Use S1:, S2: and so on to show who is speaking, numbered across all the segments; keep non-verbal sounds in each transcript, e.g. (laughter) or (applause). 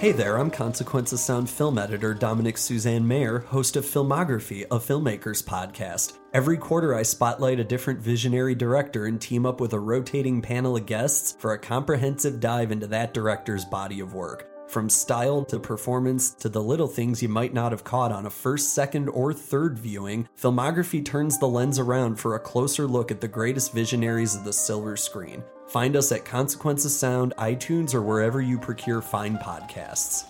S1: Hey there, I'm Consequence of Sound film editor Dominick Suzanne Mayer, host of Filmography, a filmmakers podcast. Every quarter, I spotlight a different visionary director and team up with a rotating panel of guests for a comprehensive dive into that director's body of work. From style to performance to the little things you might not have caught on a first, second, or third viewing, Filmography turns the lens around for a closer look at the greatest visionaries of the silver screen. Find us at Consequence of Sound, iTunes, or wherever you procure fine podcasts.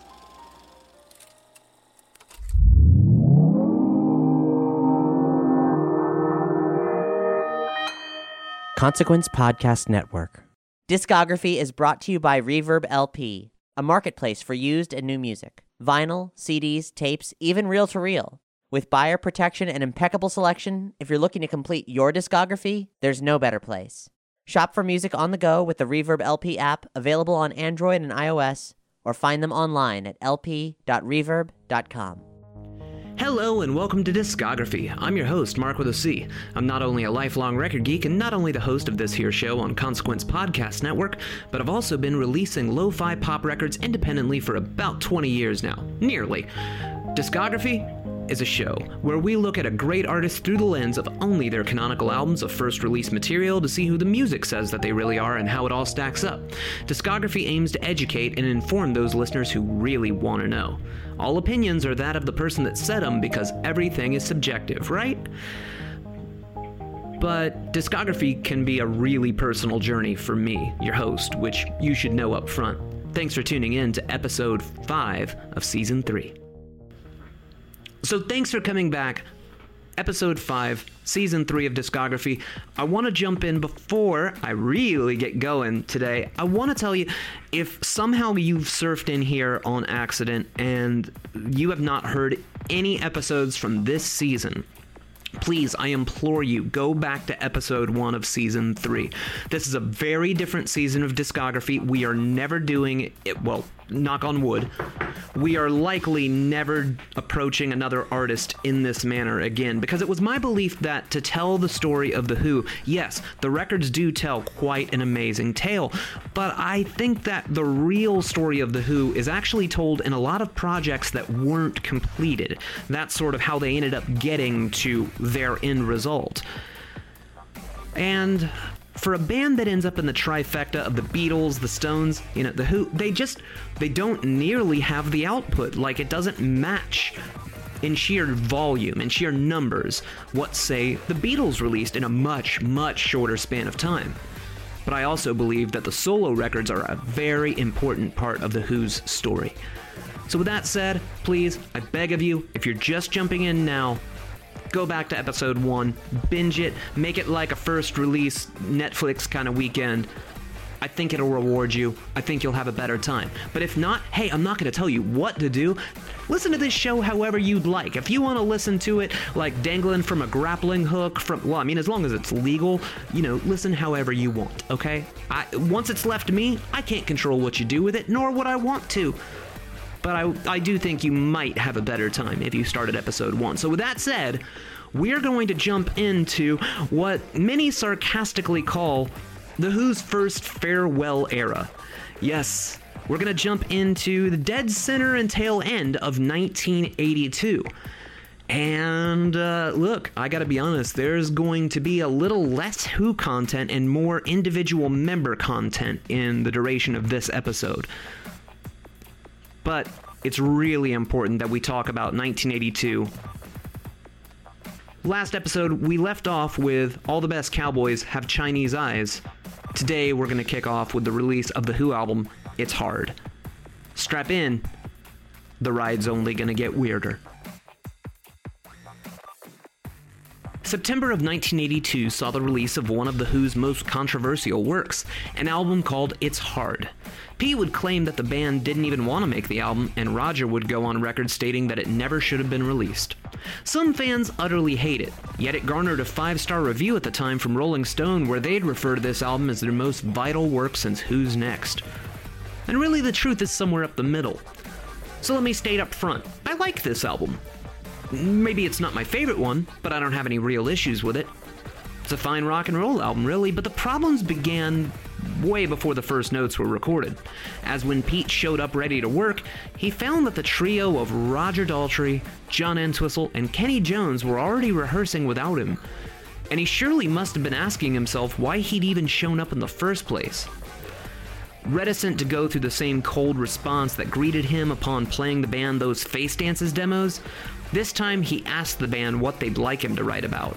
S2: Consequence Podcast Network. Discography is brought to you by Reverb LP, a marketplace for used and new music, vinyl, CDs, tapes, even reel to reel. With buyer protection and impeccable selection, if you're looking to complete your discography, there's no better place. Shop for music on the go with the Reverb LP app, available on Android and iOS, or find them online at lp.reverb.com.
S3: Hello and welcome to Discography. I'm your host, Marc with a C. I'm not only a lifelong record geek and not only the host of this here show on Consequence Podcast Network, but I've also been releasing lo-fi pop records independently for about 20 years now. Nearly. Discography is a show where we look at a great artist through the lens of only their canonical albums of first release material to see who the music says that they really are and how it all stacks up. Discography aims to educate and inform those listeners who really want to know. All opinions are that of the person that said them because everything is subjective, right? But discography can be a really personal journey for me, your host, which you should know up front. Thanks for tuning in to episode 5 of season 3. So thanks for coming back. Episode 5, Season 3 of Discography. I want to jump in before I really get going today. I want to tell you if somehow you've surfed in here on accident and you have not heard any episodes from this season, please, I implore you, go back to episode one of season three. This is a very different season of discography. We are never doing it, well, knock on wood, we are likely never approaching another artist in this manner again because it was my belief that to tell the story of The Who, yes, the records do tell quite an amazing tale, but I think that the real story of The Who is actually told in a lot of projects that weren't completed. That's sort of how they ended up getting to their end result. And for a band that ends up in the trifecta of the Beatles, the Stones, you know, the Who, they just they don't nearly have the output. Like it doesn't match in sheer volume and sheer numbers what say the Beatles released in a much much shorter span of time. But I also believe that the solo records are a very important part of the Who's story. So with that said, please, I beg of you, if you're just jumping in now, go back to episode one, binge it, make it like a first release Netflix kind of weekend. I think it'll reward you. I think you'll have a better time. But if not, hey, I'm not going to tell you what to do. Listen to this show however you'd like. If you want to listen to it like dangling from a grappling hook from well, I mean as long as it's legal, you know, listen however you want, okay? I once it's left me, I can't control what you do with it nor would I want to but I, I do think you might have a better time if you started episode one. So, with that said, we're going to jump into what many sarcastically call the Who's first farewell era. Yes, we're going to jump into the dead center and tail end of 1982. And uh, look, I gotta be honest, there's going to be a little less Who content and more individual member content in the duration of this episode but it's really important that we talk about 1982. Last episode, we left off with All the Best Cowboys Have Chinese Eyes. Today, we're going to kick off with the release of the Who album, It's Hard. Strap in, the ride's only going to get weirder. September of 1982 saw the release of one of The Who's most controversial works, an album called It's Hard. Pete would claim that the band didn't even want to make the album, and Roger would go on record stating that it never should have been released. Some fans utterly hate it, yet it garnered a five star review at the time from Rolling Stone where they'd refer to this album as their most vital work since Who's Next. And really, the truth is somewhere up the middle. So let me state up front I like this album. Maybe it's not my favorite one, but I don't have any real issues with it. It's a fine rock and roll album, really, but the problems began way before the first notes were recorded. As when Pete showed up ready to work, he found that the trio of Roger Daltrey, John Entwistle, and Kenny Jones were already rehearsing without him. And he surely must have been asking himself why he'd even shown up in the first place. Reticent to go through the same cold response that greeted him upon playing the band those Face Dances demos, this time he asked the band what they'd like him to write about.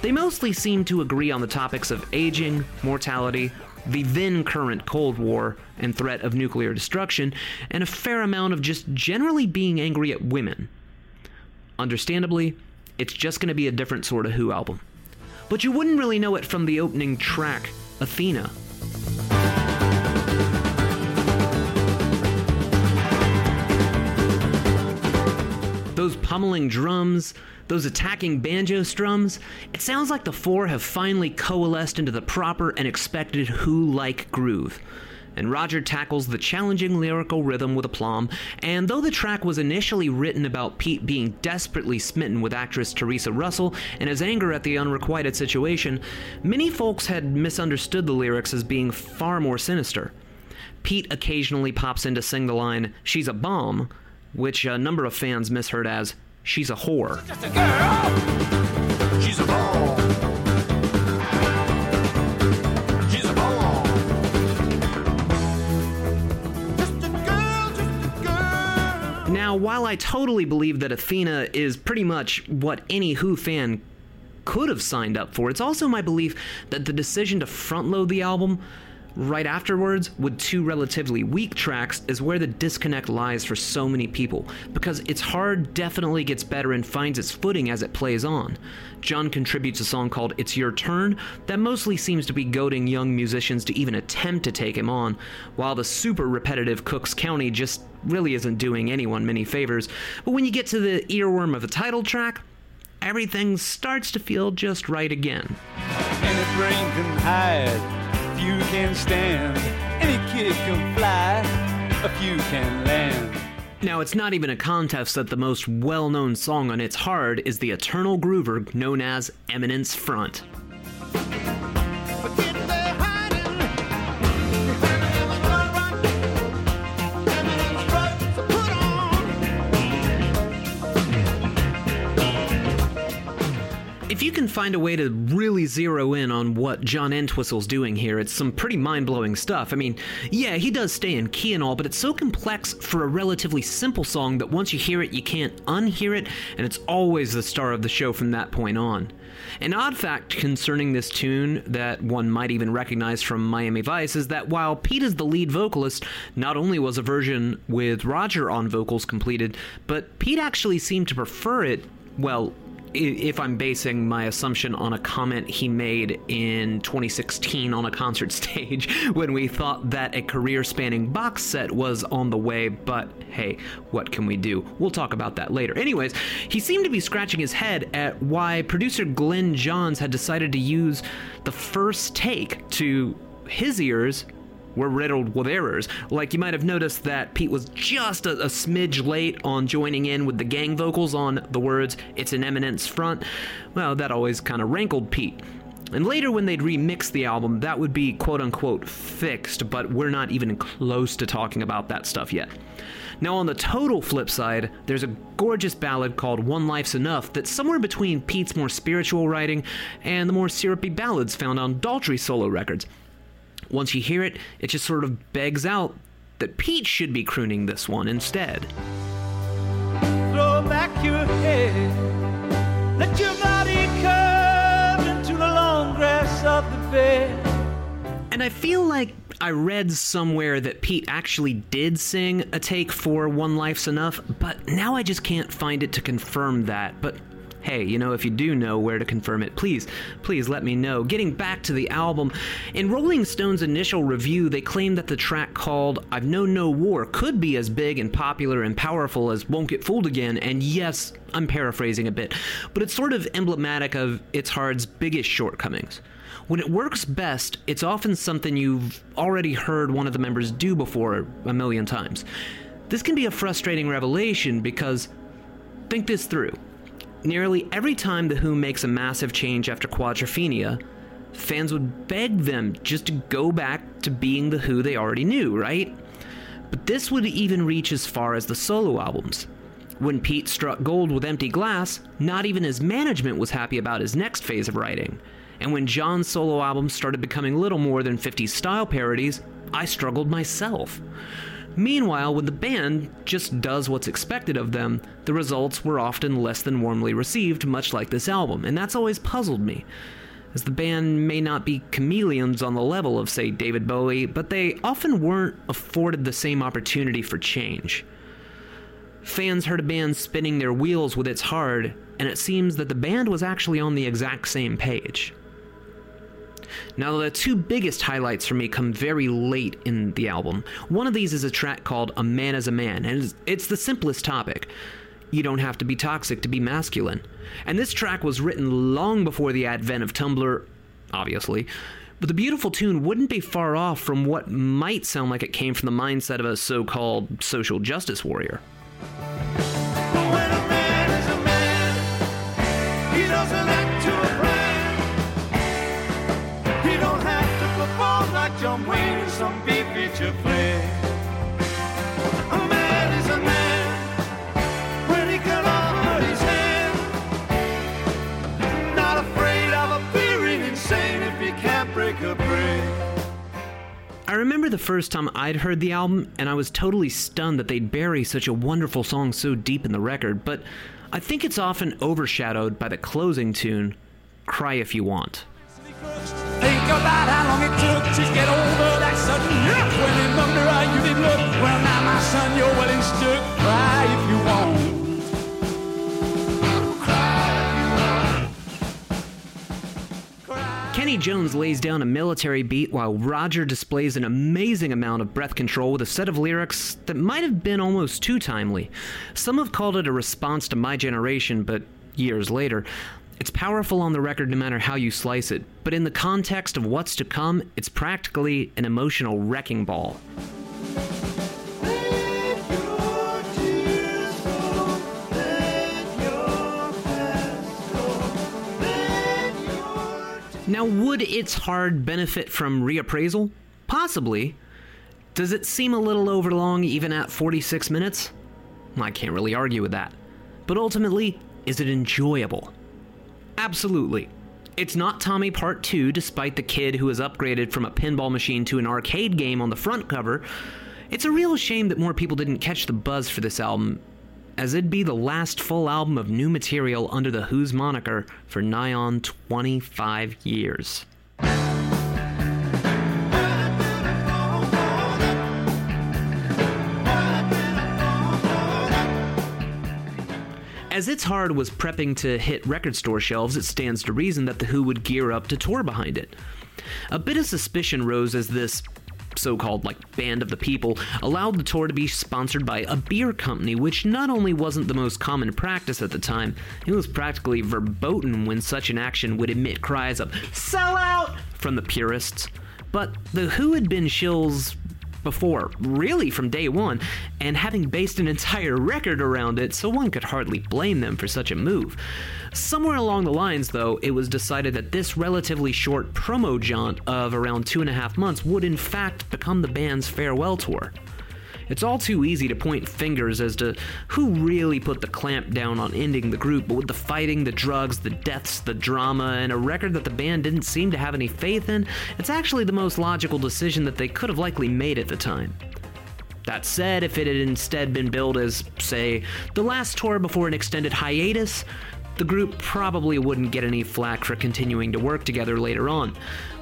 S3: They mostly seemed to agree on the topics of aging, mortality, the then current Cold War and threat of nuclear destruction, and a fair amount of just generally being angry at women. Understandably, it's just going to be a different sort of Who album. But you wouldn't really know it from the opening track, Athena. Those pummeling drums, those attacking banjo strums, it sounds like the four have finally coalesced into the proper and expected Who like groove. And Roger tackles the challenging lyrical rhythm with aplomb, and though the track was initially written about Pete being desperately smitten with actress Theresa Russell and his anger at the unrequited situation, many folks had misunderstood the lyrics as being far more sinister. Pete occasionally pops in to sing the line, She's a Bomb, which a number of fans misheard as She's a Whore.
S4: Just a girl. She's a ball. She's a ball. Just a girl, just a girl.
S3: Now, while I totally believe that Athena is pretty much what any Who fan could have signed up for, it's also my belief that the decision to front load the album right afterwards with two relatively weak tracks is where the disconnect lies for so many people because its hard definitely gets better and finds its footing as it plays on. John contributes a song called It's Your Turn that mostly seems to be goading young musicians to even attempt to take him on, while the super repetitive Cooks County just really isn't doing anyone many favors. But when you get to the earworm of the title track, everything starts to feel just right again.
S4: Can stand. Any kid can fly, can land.
S3: Now, it's not even a contest that the most well known song on It's Hard is the eternal groover known as Eminence Front. If you can find a way to really zero in on what John Entwistle's doing here, it's some pretty mind blowing stuff. I mean, yeah, he does stay in key and all, but it's so complex for a relatively simple song that once you hear it, you can't unhear it, and it's always the star of the show from that point on. An odd fact concerning this tune that one might even recognize from Miami Vice is that while Pete is the lead vocalist, not only was a version with Roger on vocals completed, but Pete actually seemed to prefer it, well, if I'm basing my assumption on a comment he made in 2016 on a concert (laughs) stage when we thought that a career spanning box set was on the way, but hey, what can we do? We'll talk about that later. Anyways, he seemed to be scratching his head at why producer Glyn Johns had decided to use the first take to his ears were riddled with errors. Like you might have noticed that Pete was just a, a smidge late on joining in with the gang vocals on the words, It's an Eminence Front. Well, that always kind of rankled Pete. And later, when they'd remix the album, that would be quote unquote fixed, but we're not even close to talking about that stuff yet. Now, on the total flip side, there's a gorgeous ballad called One Life's Enough that's somewhere between Pete's more spiritual writing and the more syrupy ballads found on Daltrey solo records. Once you hear it, it just sort of begs out that Pete should be crooning this one instead.
S4: Throw back your head. Let your body curve into the long grass of the bed.
S3: And I feel like I read somewhere that Pete actually did sing a take for One Life's Enough, but now I just can't find it to confirm that. But Hey, you know, if you do know where to confirm it, please, please let me know. Getting back to the album, in Rolling Stone's initial review, they claimed that the track called I've Known No War could be as big and popular and powerful as Won't Get Fooled Again, and yes, I'm paraphrasing a bit, but it's sort of emblematic of It's Hard's biggest shortcomings. When it works best, it's often something you've already heard one of the members do before a million times. This can be a frustrating revelation because think this through. Nearly every time The Who makes a massive change after Quadrophenia, fans would beg them just to go back to being The Who they already knew, right? But this would even reach as far as the solo albums. When Pete struck gold with Empty Glass, not even his management was happy about his next phase of writing. And when John's solo albums started becoming little more than 50 style parodies, I struggled myself. Meanwhile, when the band just does what's expected of them, the results were often less than warmly received, much like this album, and that's always puzzled me. As the band may not be chameleons on the level of, say, David Bowie, but they often weren't afforded the same opportunity for change. Fans heard a band spinning their wheels with It's Hard, and it seems that the band was actually on the exact same page. Now, the two biggest highlights for me come very late in the album. One of these is a track called A Man is a Man, and it's the simplest topic. You don't have to be toxic to be masculine. And this track was written long before the advent of Tumblr, obviously. But the beautiful tune wouldn't be far off from what might sound like it came from the mindset of a so called social justice warrior.
S4: Perform like John Wayne in some big feature play. A man is a man when he can offer his hand. Not afraid of appearing insane if he can't break a break.
S3: I remember the first time I'd heard the album, and I was totally stunned that they'd bury such a wonderful song so deep in the record, but I think it's often overshadowed by the closing tune, Cry If You Want.
S4: Think about how long it took to get over that sudden when in you didn't look. Well, now my son, you're well instructed. Cry if you want.
S3: Kenny Jones lays down a military beat while Roger displays an amazing amount of breath control with a set of lyrics that might have been almost too timely. Some have called it a response to my generation, but years later. It's powerful on the record no matter how you slice it, but in the context of what's to come, it's practically an emotional wrecking ball. Now, would It's Hard benefit from reappraisal? Possibly. Does it seem a little overlong even at 46 minutes? I can't really argue with that. But ultimately, is it enjoyable? Absolutely. It's not Tommy Part 2, despite the kid who has upgraded from a pinball machine to an arcade game on the front cover. It's a real shame that more people didn't catch the buzz for this album, as it'd be the last full album of new material under the Who's moniker for nigh on 25 years. As It's Hard was prepping to hit record store shelves, it stands to reason that The Who would gear up to tour behind it. A bit of suspicion rose as this so called like band of the people allowed the tour to be sponsored by a beer company, which not only wasn't the most common practice at the time, it was practically verboten when such an action would emit cries of sell out from the purists. But the Who had been shills before, really from day one, and having based an entire record around it, so one could hardly blame them for such a move. Somewhere along the lines, though, it was decided that this relatively short promo jaunt of around two and a half months would in fact become the band's farewell tour. It's all too easy to point fingers as to who really put the clamp down on ending the group, but with the fighting, the drugs, the deaths, the drama, and a record that the band didn't seem to have any faith in, it's actually the most logical decision that they could have likely made at the time. That said, if it had instead been billed as, say, the last tour before an extended hiatus, the group probably wouldn't get any flack for continuing to work together later on.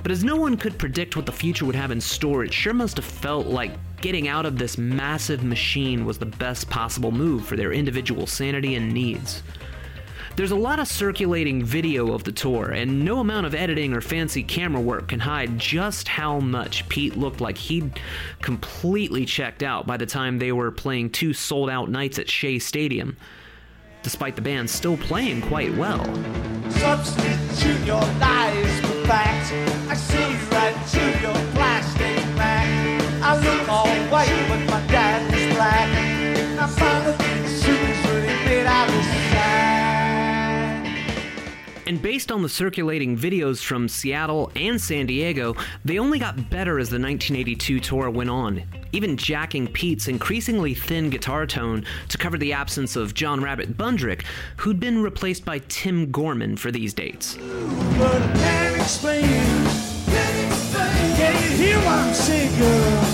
S3: But as no one could predict what the future would have in store, it sure must have felt like getting out of this massive machine was the best possible move for their individual sanity and needs. There's a lot of circulating video of the tour, and no amount of editing or fancy camera work can hide just how much Pete looked like he'd completely checked out by the time they were playing two sold out nights at Shea Stadium, despite the band still playing quite well.
S4: Substitute your lies for facts. I see right through your white, but my dad black. I found a few shoes really made out of sand.
S3: And based on the circulating videos from Seattle and San Diego, they only got better as the 1982 tour went on, even jacking Pete's increasingly thin guitar tone to cover the absence of John Rabbit Bundrick, who'd been replaced by Tim Gorman for these dates.
S4: But I can't explain. Can you hear what I'm saying, girl?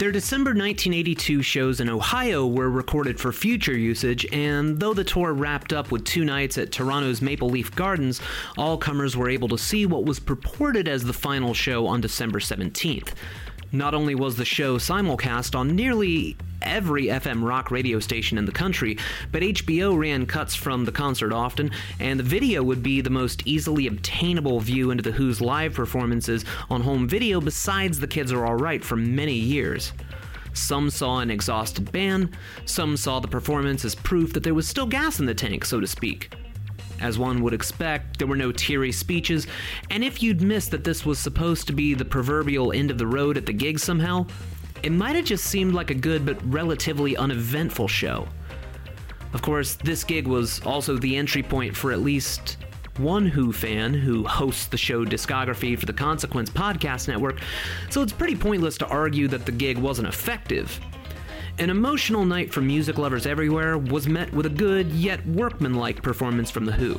S3: Their December 1982 shows in Ohio were recorded for future usage, and though the tour wrapped up with two nights at Toronto's Maple Leaf Gardens, all comers were able to see what was purported as the final show on December 17th. Not only was the show simulcast on nearly every FM rock radio station in the country, but HBO ran cuts from the concert often, and the video would be the most easily obtainable view into The Who's live performances on home video besides The Kids Are Alright for many years. Some saw an exhausted band, some saw the performance as proof that there was still gas in the tank, so to speak. As one would expect, there were no teary speeches, and if you'd missed that this was supposed to be the proverbial end of the road at the gig somehow, it might have just seemed like a good but relatively uneventful show. Of course, this gig was also the entry point for at least one Who fan who hosts the show Discography for the Consequence Podcast Network, so it's pretty pointless to argue that the gig wasn't effective. An emotional night for music lovers everywhere was met with a good yet workmanlike performance from The Who.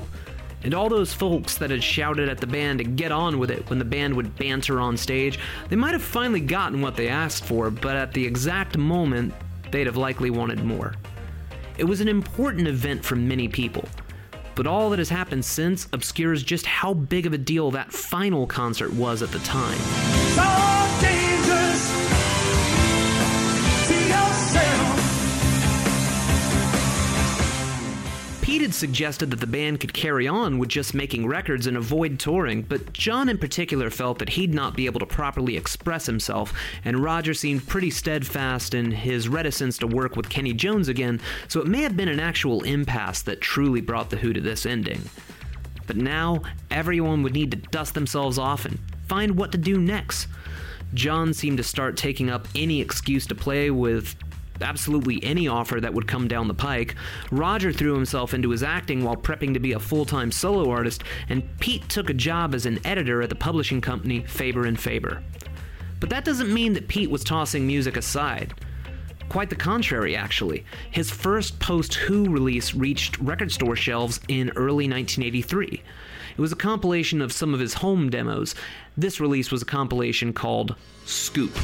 S3: And all those folks that had shouted at the band to get on with it when the band would banter on stage, they might have finally gotten what they asked for, but at the exact moment, they'd have likely wanted more. It was an important event for many people, but all that has happened since obscures just how big of a deal that final concert was at the time. Pete had suggested that the band could carry on with just making records and avoid touring, but John in particular felt that he'd not be able to properly express himself, and Roger seemed pretty steadfast in his reticence to work with Kenny Jones again, so it may have been an actual impasse that truly brought The Who to this ending. But now, everyone would need to dust themselves off and find what to do next. John seemed to start taking up any excuse to play with absolutely any offer that would come down the pike. Roger threw himself into his acting while prepping to be a full time solo artist, and Pete took a job as an editor at the publishing company Faber and Faber. But that doesn't mean that Pete was tossing music aside. Quite the contrary, actually. His first post Who release reached record store shelves in early 1983. It was a compilation of some of his home demos. This release was a compilation called Scoop.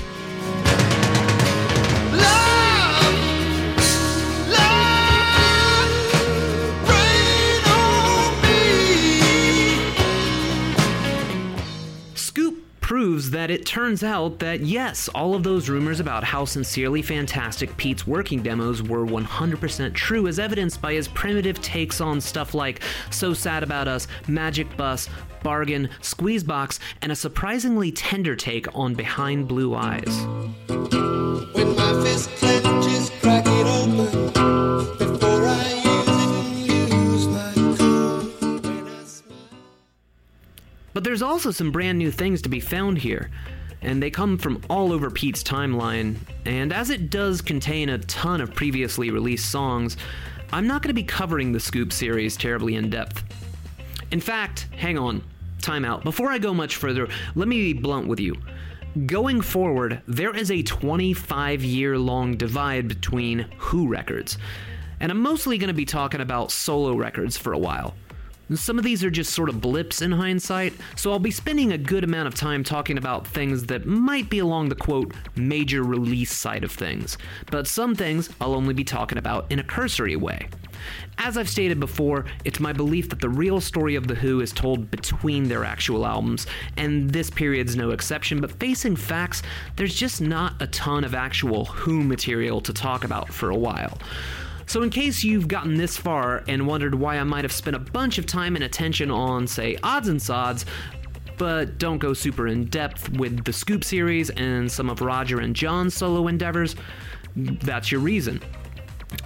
S3: Proves that it turns out that yes, all of those rumors about how sincerely fantastic Pete's working demos were 100% true, as evidenced by his primitive takes on stuff like So Sad About Us, Magic Bus, Bargain, Squeezebox, and a surprisingly tender take on Behind Blue Eyes.
S5: When my fist clenches, crack it open
S3: But there's also some brand new things to be found here, and they come from all over Pete's timeline. And as it does contain a ton of previously released songs, I'm not going to be covering the Scoop series terribly in depth. In fact, hang on, time out. Before I go much further, let me be blunt with you. Going forward, there is a 25 year long divide between Who records, and I'm mostly going to be talking about solo records for a while. Some of these are just sort of blips in hindsight, so I'll be spending a good amount of time talking about things that might be along the quote, major release side of things, but some things I'll only be talking about in a cursory way. As I've stated before, it's my belief that the real story of The Who is told between their actual albums, and this period's no exception, but facing facts, there's just not a ton of actual Who material to talk about for a while. So, in case you've gotten this far and wondered why I might have spent a bunch of time and attention on, say, odds and sods, but don't go super in depth with the Scoop series and some of Roger and John's solo endeavors, that's your reason.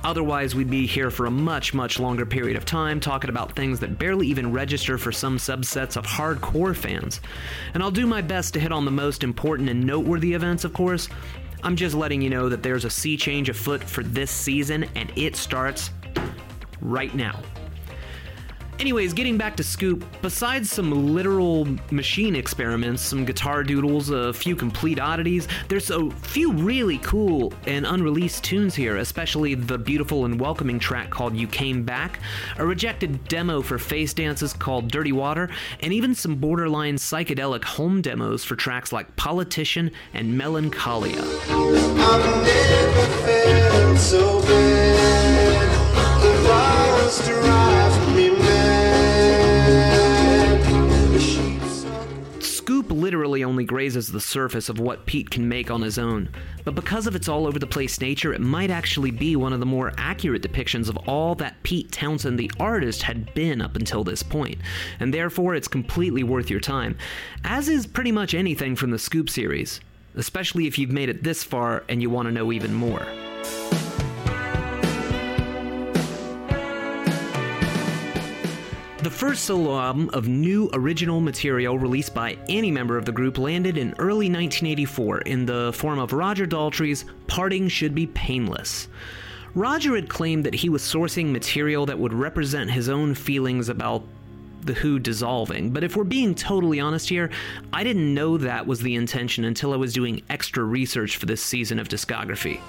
S3: Otherwise, we'd be here for a much, much longer period of time talking about things that barely even register for some subsets of hardcore fans. And I'll do my best to hit on the most important and noteworthy events, of course. I'm just letting you know that there's a sea change afoot for this season, and it starts right now. Anyways, getting back to Scoop, besides some literal machine experiments, some guitar doodles, a few complete oddities, there's a few really cool and unreleased tunes here, especially the beautiful and welcoming track called You Came Back, a rejected demo for face dances called Dirty Water, and even some borderline psychedelic home demos for tracks like Politician and Melancholia.
S5: I've never felt so bad.
S3: Literally only grazes the surface of what Pete can make on his own, but because of its all over the place nature, it might actually be one of the more accurate depictions of all that Pete Townshend, the artist, had been up until this point, and therefore it's completely worth your time, as is pretty much anything from the Scoop series, especially if you've made it this far and you want to know even more. The first solo album of new original material released by any member of the group landed in early 1984 in the form of Roger Daltrey's Parting Should Be Painless. Roger had claimed that he was sourcing material that would represent his own feelings about the Who dissolving, but if we're being totally honest here, I didn't know that was the intention until I was doing extra research for this season of discography.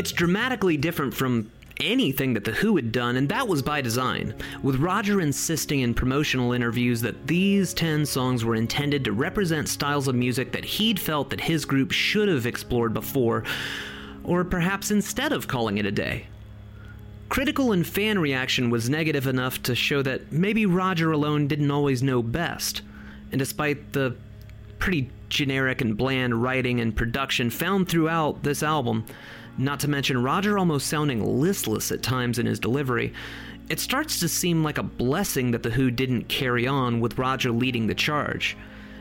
S3: It's dramatically different from anything that The Who had done, and that was by design, with Roger insisting in promotional interviews that these 10 songs were intended to represent styles of music that he'd felt that his group should have explored before, or perhaps instead of calling it a day. Critical and fan reaction was negative enough to show that maybe Roger alone didn't always know best, and despite the pretty generic and bland writing and production found throughout this album, not to mention Roger almost sounding listless at times in his delivery, it starts to seem like a blessing that The Who didn't carry on with Roger leading the charge.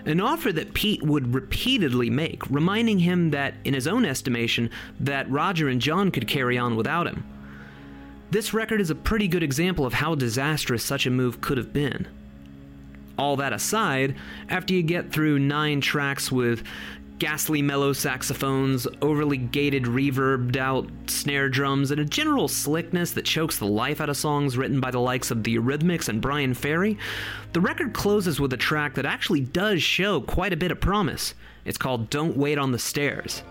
S3: An offer that Pete would repeatedly make, reminding him that, in his own estimation, that Roger and John could carry on without him. This record is a pretty good example of how disastrous such a move could have been. All that aside, after you get through nine tracks with ghastly mellow saxophones, overly gated, reverbed out snare drums, and a general slickness that chokes the life out of songs written by the likes of the Eurythmics and Bryan Ferry, the record closes with a track that actually does show quite a bit of promise. It's called Don't Wait on the Stairs.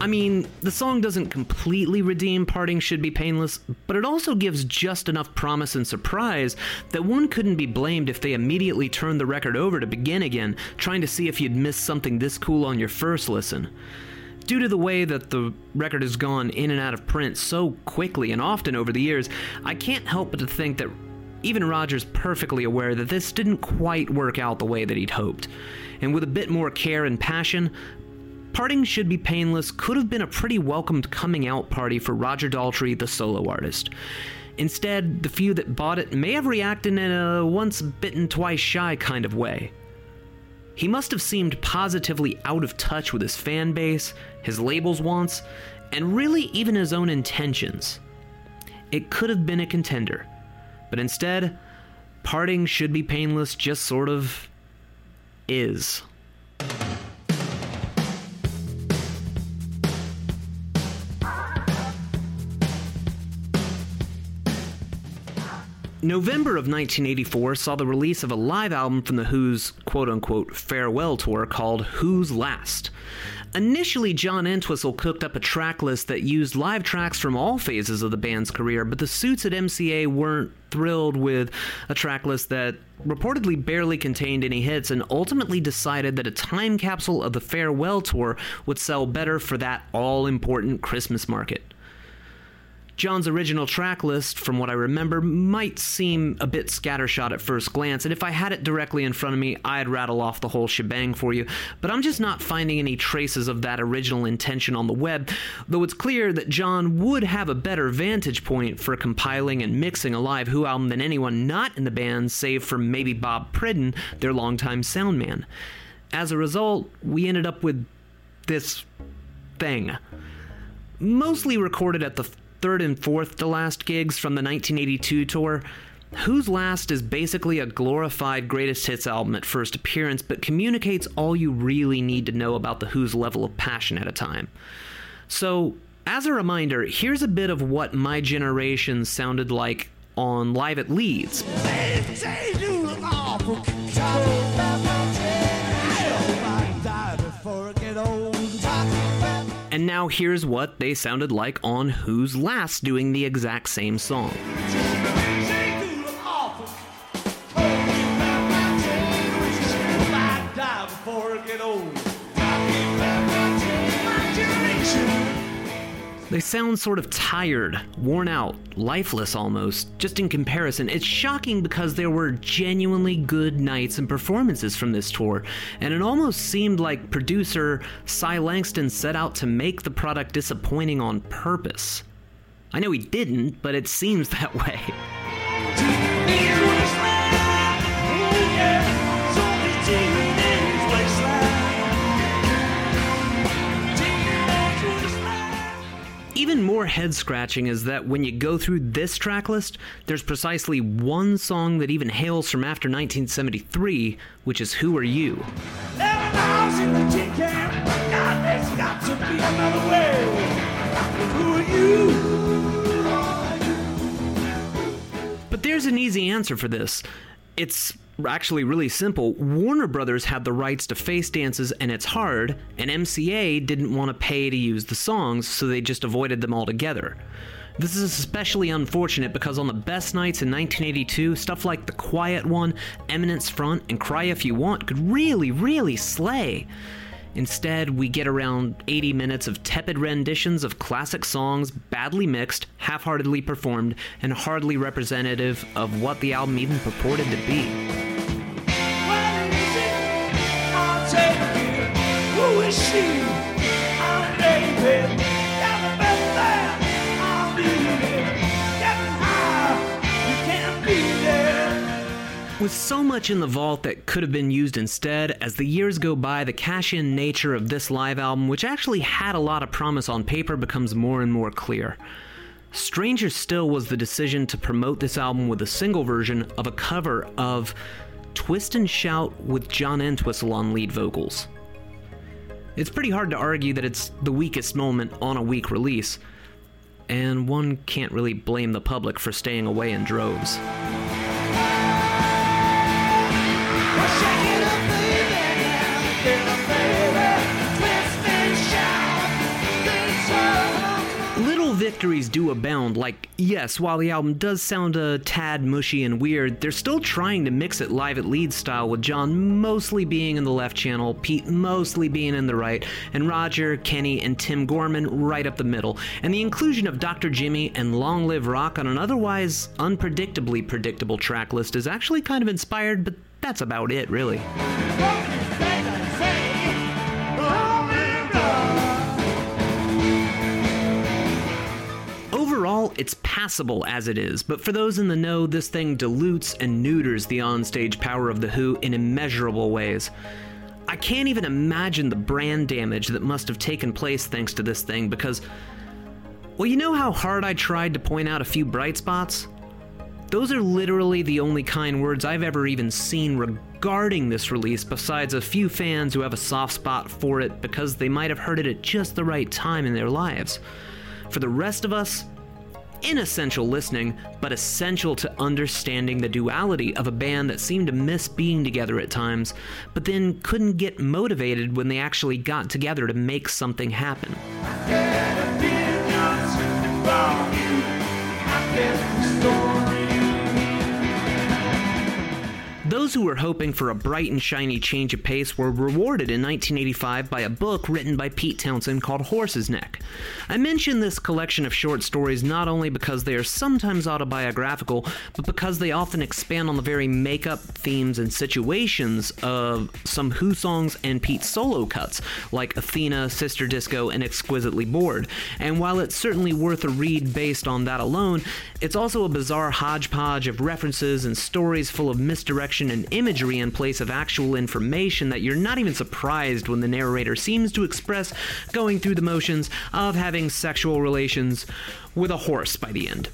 S3: I mean, the song doesn't completely redeem Parting Should Be Painless, but it also gives just enough promise and surprise that one couldn't be blamed if they immediately turned the record over to begin again, trying to see if you'd missed something this cool on your first listen. Due to the way that the record has gone in and out of print so quickly and often over the years, I can't help but to think that even Roger's perfectly aware that this didn't quite work out the way that he'd hoped. And with a bit more care and passion, Parting Should Be Painless could have been a pretty welcomed coming out party for Roger Daltrey, the solo artist. Instead, the few that bought it may have reacted in a once bitten, twice shy kind of way. He must have seemed positively out of touch with his fan base, his label's wants, and really even his own intentions. It could have been a contender, but instead, Parting Should Be Painless just sort of is. November of 1984 saw the release of a live album from The Who's quote unquote farewell tour called Who's Last. Initially, John Entwistle cooked up a track list that used live tracks from all phases of the band's career, but the suits at MCA weren't thrilled with a track list that reportedly barely contained any hits and ultimately decided that a time capsule of the farewell tour would sell better for that all important Christmas market. John's original track list, from what I remember, might seem a bit scattershot at first glance, and if I had it directly in front of me, I'd rattle off the whole shebang for you, but I'm just not finding any traces of that original intention on the web, though it's clear that John would have a better vantage point for compiling and mixing a live Who album than anyone not in the band, save for maybe Bob Pridden, their longtime sound man. As a result, we ended up with this thing. Mostly recorded at the third and fourth to last gigs from the 1982 tour, Who's Last is basically a glorified greatest hits album at first appearance, but communicates all you really need to know about The Who's level of passion at a time. So, as a reminder, here's a bit of what my generation sounded like on Live at Leeds. And now here's what they sounded like on Who's Last doing the exact same song. They sound sort of tired, worn out, lifeless almost, just in comparison. It's shocking because there were genuinely good nights and performances from this tour, and it almost seemed like producer Cy Langston set out to make the product disappointing on purpose. I know he didn't, but it seems that way. Even more head scratching is that when you go through this track list, there's precisely one song that even hails from after 1973, which is Who Are You? But there's an easy answer for this. It's actually really simple. Warner Brothers had the rights to face dances and it's hard, and MCA didn't want to pay to use the songs, so they just avoided them altogether. This is especially unfortunate because on the best nights in 1982, stuff like The Quiet One, Eminence Front, and Cry If You Want could really, really slay. Instead, we get around 80 minutes of tepid renditions of classic songs, badly mixed, half heartedly performed, and hardly representative of what the album even purported to be. With so much in the vault that could have been used instead, as the years go by, the cash in nature of this live album, which actually had a lot of promise on paper, becomes more and more clear. Stranger still was the decision to promote this album with a single version of a cover of Twist and Shout with John Entwistle on lead vocals. It's pretty hard to argue that it's the weakest moment on a weak release, and one can't really blame the public for staying away in droves. Victories do abound. Like, yes, while the album does sound a tad mushy and weird, they're still trying to mix it live at Leeds style, with John mostly being in the left channel, Pete mostly being in the right, and Roger, Kenny, and Tim Gorman right up the middle. And the inclusion of Dr. Jimmy and Long Live Rock on an otherwise unpredictably predictable track list is actually kind of inspired, but that's about it, really. Overall, it's passable as it is, but for those in the know, this thing dilutes and neuters the onstage power of The Who in immeasurable ways. I can't even imagine the brand damage that must have taken place thanks to this thing because, well, you know how hard I tried to point out a few bright spots? Those are literally the only kind words I've ever even seen regarding this release, besides a few fans who have a soft spot for it because they might have heard it at just the right time in their lives. For the rest of us, inessential listening, but essential to understanding the duality of a band that seemed to miss being together at times, but then couldn't get motivated when they actually got together to make something happen. Those who were hoping for a bright and shiny change of pace were rewarded in 1985 by a book written by Pete Townshend called Horse's Neck. I mention this collection of short stories not only because they are sometimes autobiographical, but because they often expand on the very makeup, themes, and situations of some Who songs and Pete's solo cuts, like Athena, Sister Disco, and Exquisitely Bored. And while it's certainly worth a read based on that alone, it's also a bizarre hodgepodge of references and stories full of misdirection and imagery in place of actual information that you're not even surprised when the narrator seems to express going through the motions of having sexual relations with a horse by the end.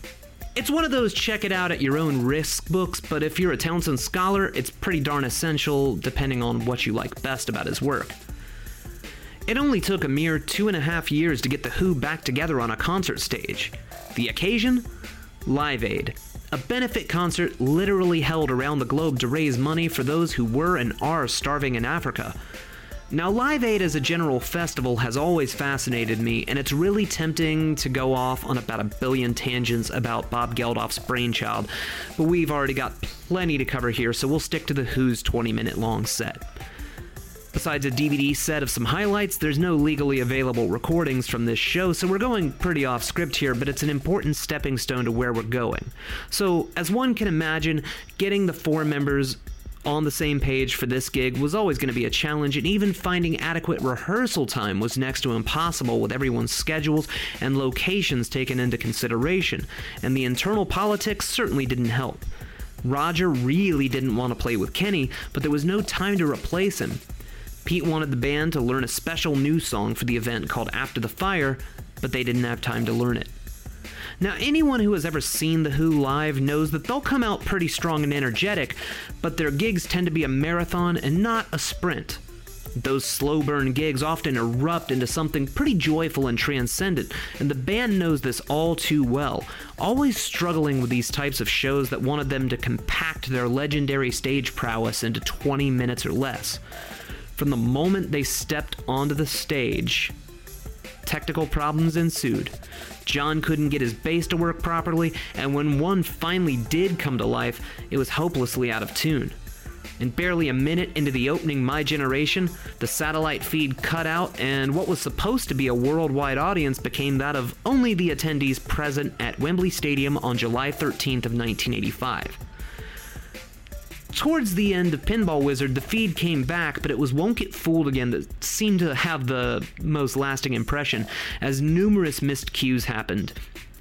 S3: It's one of those check it out at your own risk books, but if you're a Townshend scholar, it's pretty darn essential depending on what you like best about his work. It only took a mere two and a half years to get The Who back together on a concert stage. The occasion? Live Aid, a benefit concert literally held around the globe to raise money for those who were and are starving in Africa. Now, Live Aid as a general festival has always fascinated me, and it's really tempting to go off on about a billion tangents about Bob Geldof's brainchild, but we've already got plenty to cover here, so we'll stick to the Who's 20 minute long set. Besides a DVD set of some highlights, there's no legally available recordings from this show, so we're going pretty off script here, but it's an important stepping stone to where we're going. So, as one can imagine, getting the four members on the same page for this gig was always going to be a challenge, and even finding adequate rehearsal time was next to impossible with everyone's schedules and locations taken into consideration, and the internal politics certainly didn't help. Roger really didn't want to play with Kenny, but there was no time to replace him. Pete wanted the band to learn a special new song for the event called After the Fire, but they didn't have time to learn it. Now, anyone who has ever seen The Who live knows that they'll come out pretty strong and energetic, but their gigs tend to be a marathon and not a sprint. Those slow burn gigs often erupt into something pretty joyful and transcendent, and the band knows this all too well, always struggling with these types of shows that wanted them to compact their legendary stage prowess into 20 minutes or less. From the moment they stepped onto the stage, technical problems ensued. John couldn't get his bass to work properly, and when one finally did come to life, it was hopelessly out of tune. And barely a minute into the opening My Generation, the satellite feed cut out, and what was supposed to be a worldwide audience became that of only the attendees present at Wembley Stadium on July 13th of 1985. Towards the end of Pinball Wizard, the feed came back, but it was Won't Get Fooled Again that seemed to have the most lasting impression, as numerous missed cues happened.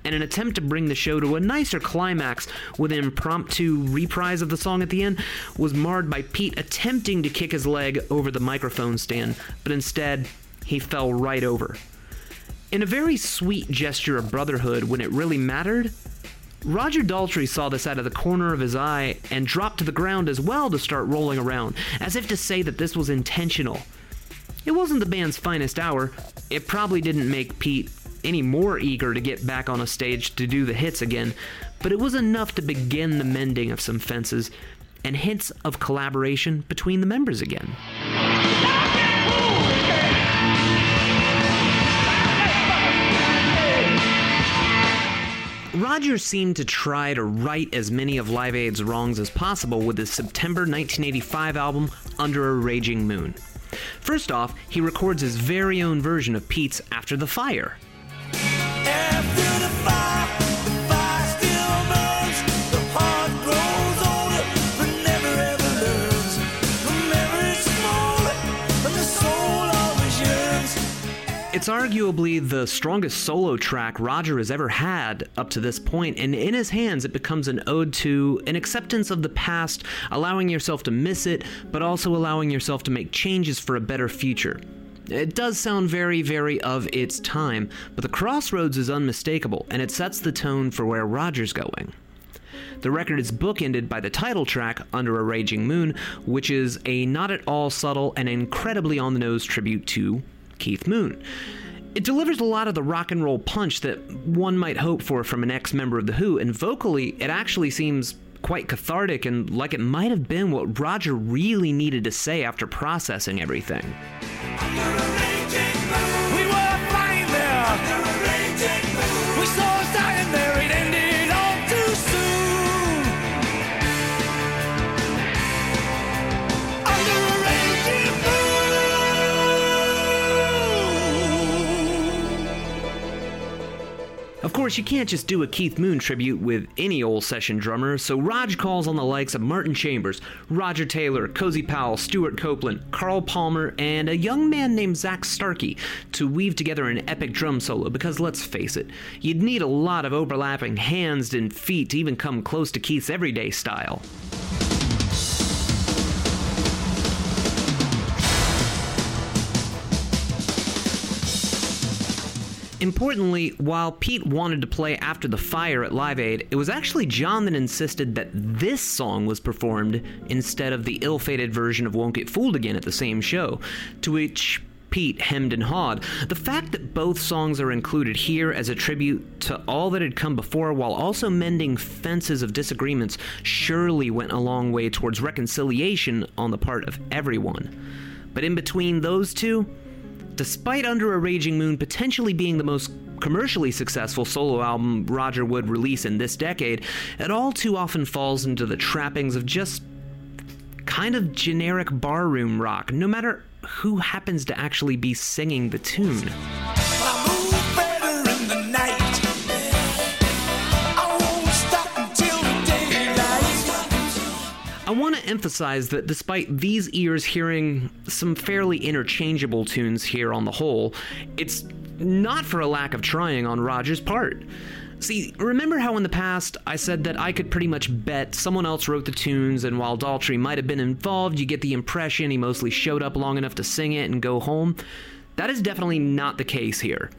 S3: And an attempt to bring the show to a nicer climax with an impromptu reprise of the song at the end was marred by Pete attempting to kick his leg over the microphone stand, but instead, he fell right over. In a very sweet gesture of brotherhood when it really mattered, Roger Daltrey saw this out of the corner of his eye and dropped to the ground as well to start rolling around, as if to say that this was intentional. It wasn't the band's finest hour. It probably didn't make Pete any more eager to get back on a stage to do the hits again, but it was enough to begin the mending of some fences and hints of collaboration between the members again. Roger seemed to try to right as many of Live Aid's wrongs as possible with his September 1985 album, Under a Raging Moon. First off, he records his very own version of Pete's After the Fire.
S4: After
S3: It's arguably the strongest solo track Roger has ever had up to this point, and in his hands, it becomes an ode to an acceptance of the past, allowing yourself to miss it, but also allowing yourself to make changes for a better future. It does sound very, very of its time, but the crossroads is unmistakable, and it sets the tone for where Roger's going. The record is bookended by the title track, Under a Raging Moon, which is a not at all subtle and incredibly on the nose tribute to Keith Moon. It delivers a lot of the rock and roll punch that one might hope for from an ex member of The Who, and vocally, it actually seems quite cathartic and like it might have been what Roger really needed to say after processing everything. Of course, you can't just do a Keith Moon tribute with any old session drummer, so Rog calls on the likes of Martin Chambers, Roger Taylor, Cozy Powell, Stewart Copeland, Carl Palmer, and a young man named Zak Starkey to weave together an epic drum solo because let's face it, you'd need a lot of overlapping hands and feet to even come close to Keith's everyday style. Importantly, while Pete wanted to play After the Fire at Live Aid, it was actually John that insisted that this song was performed instead of the ill fated version of Won't Get Fooled Again at the same show, to which Pete hemmed and hawed. The fact that both songs are included here as a tribute to all that had come before while also mending fences of disagreements surely went a long way towards reconciliation on the part of everyone. But in between those two, Despite Under a Raging Moon potentially being the most commercially successful solo album Roger would release in this decade, it all too often falls into the trappings of just kind of generic barroom rock, no matter who happens to actually be singing the tune. Want to emphasize that despite these ears hearing some fairly interchangeable tunes here on the whole, it's not for a lack of trying on Roger's part. See, remember how in the past I said that I could pretty much bet someone else wrote the tunes, and while Daltrey might have been involved, you get the impression he mostly showed up long enough to sing it and go home? That is definitely not the case here.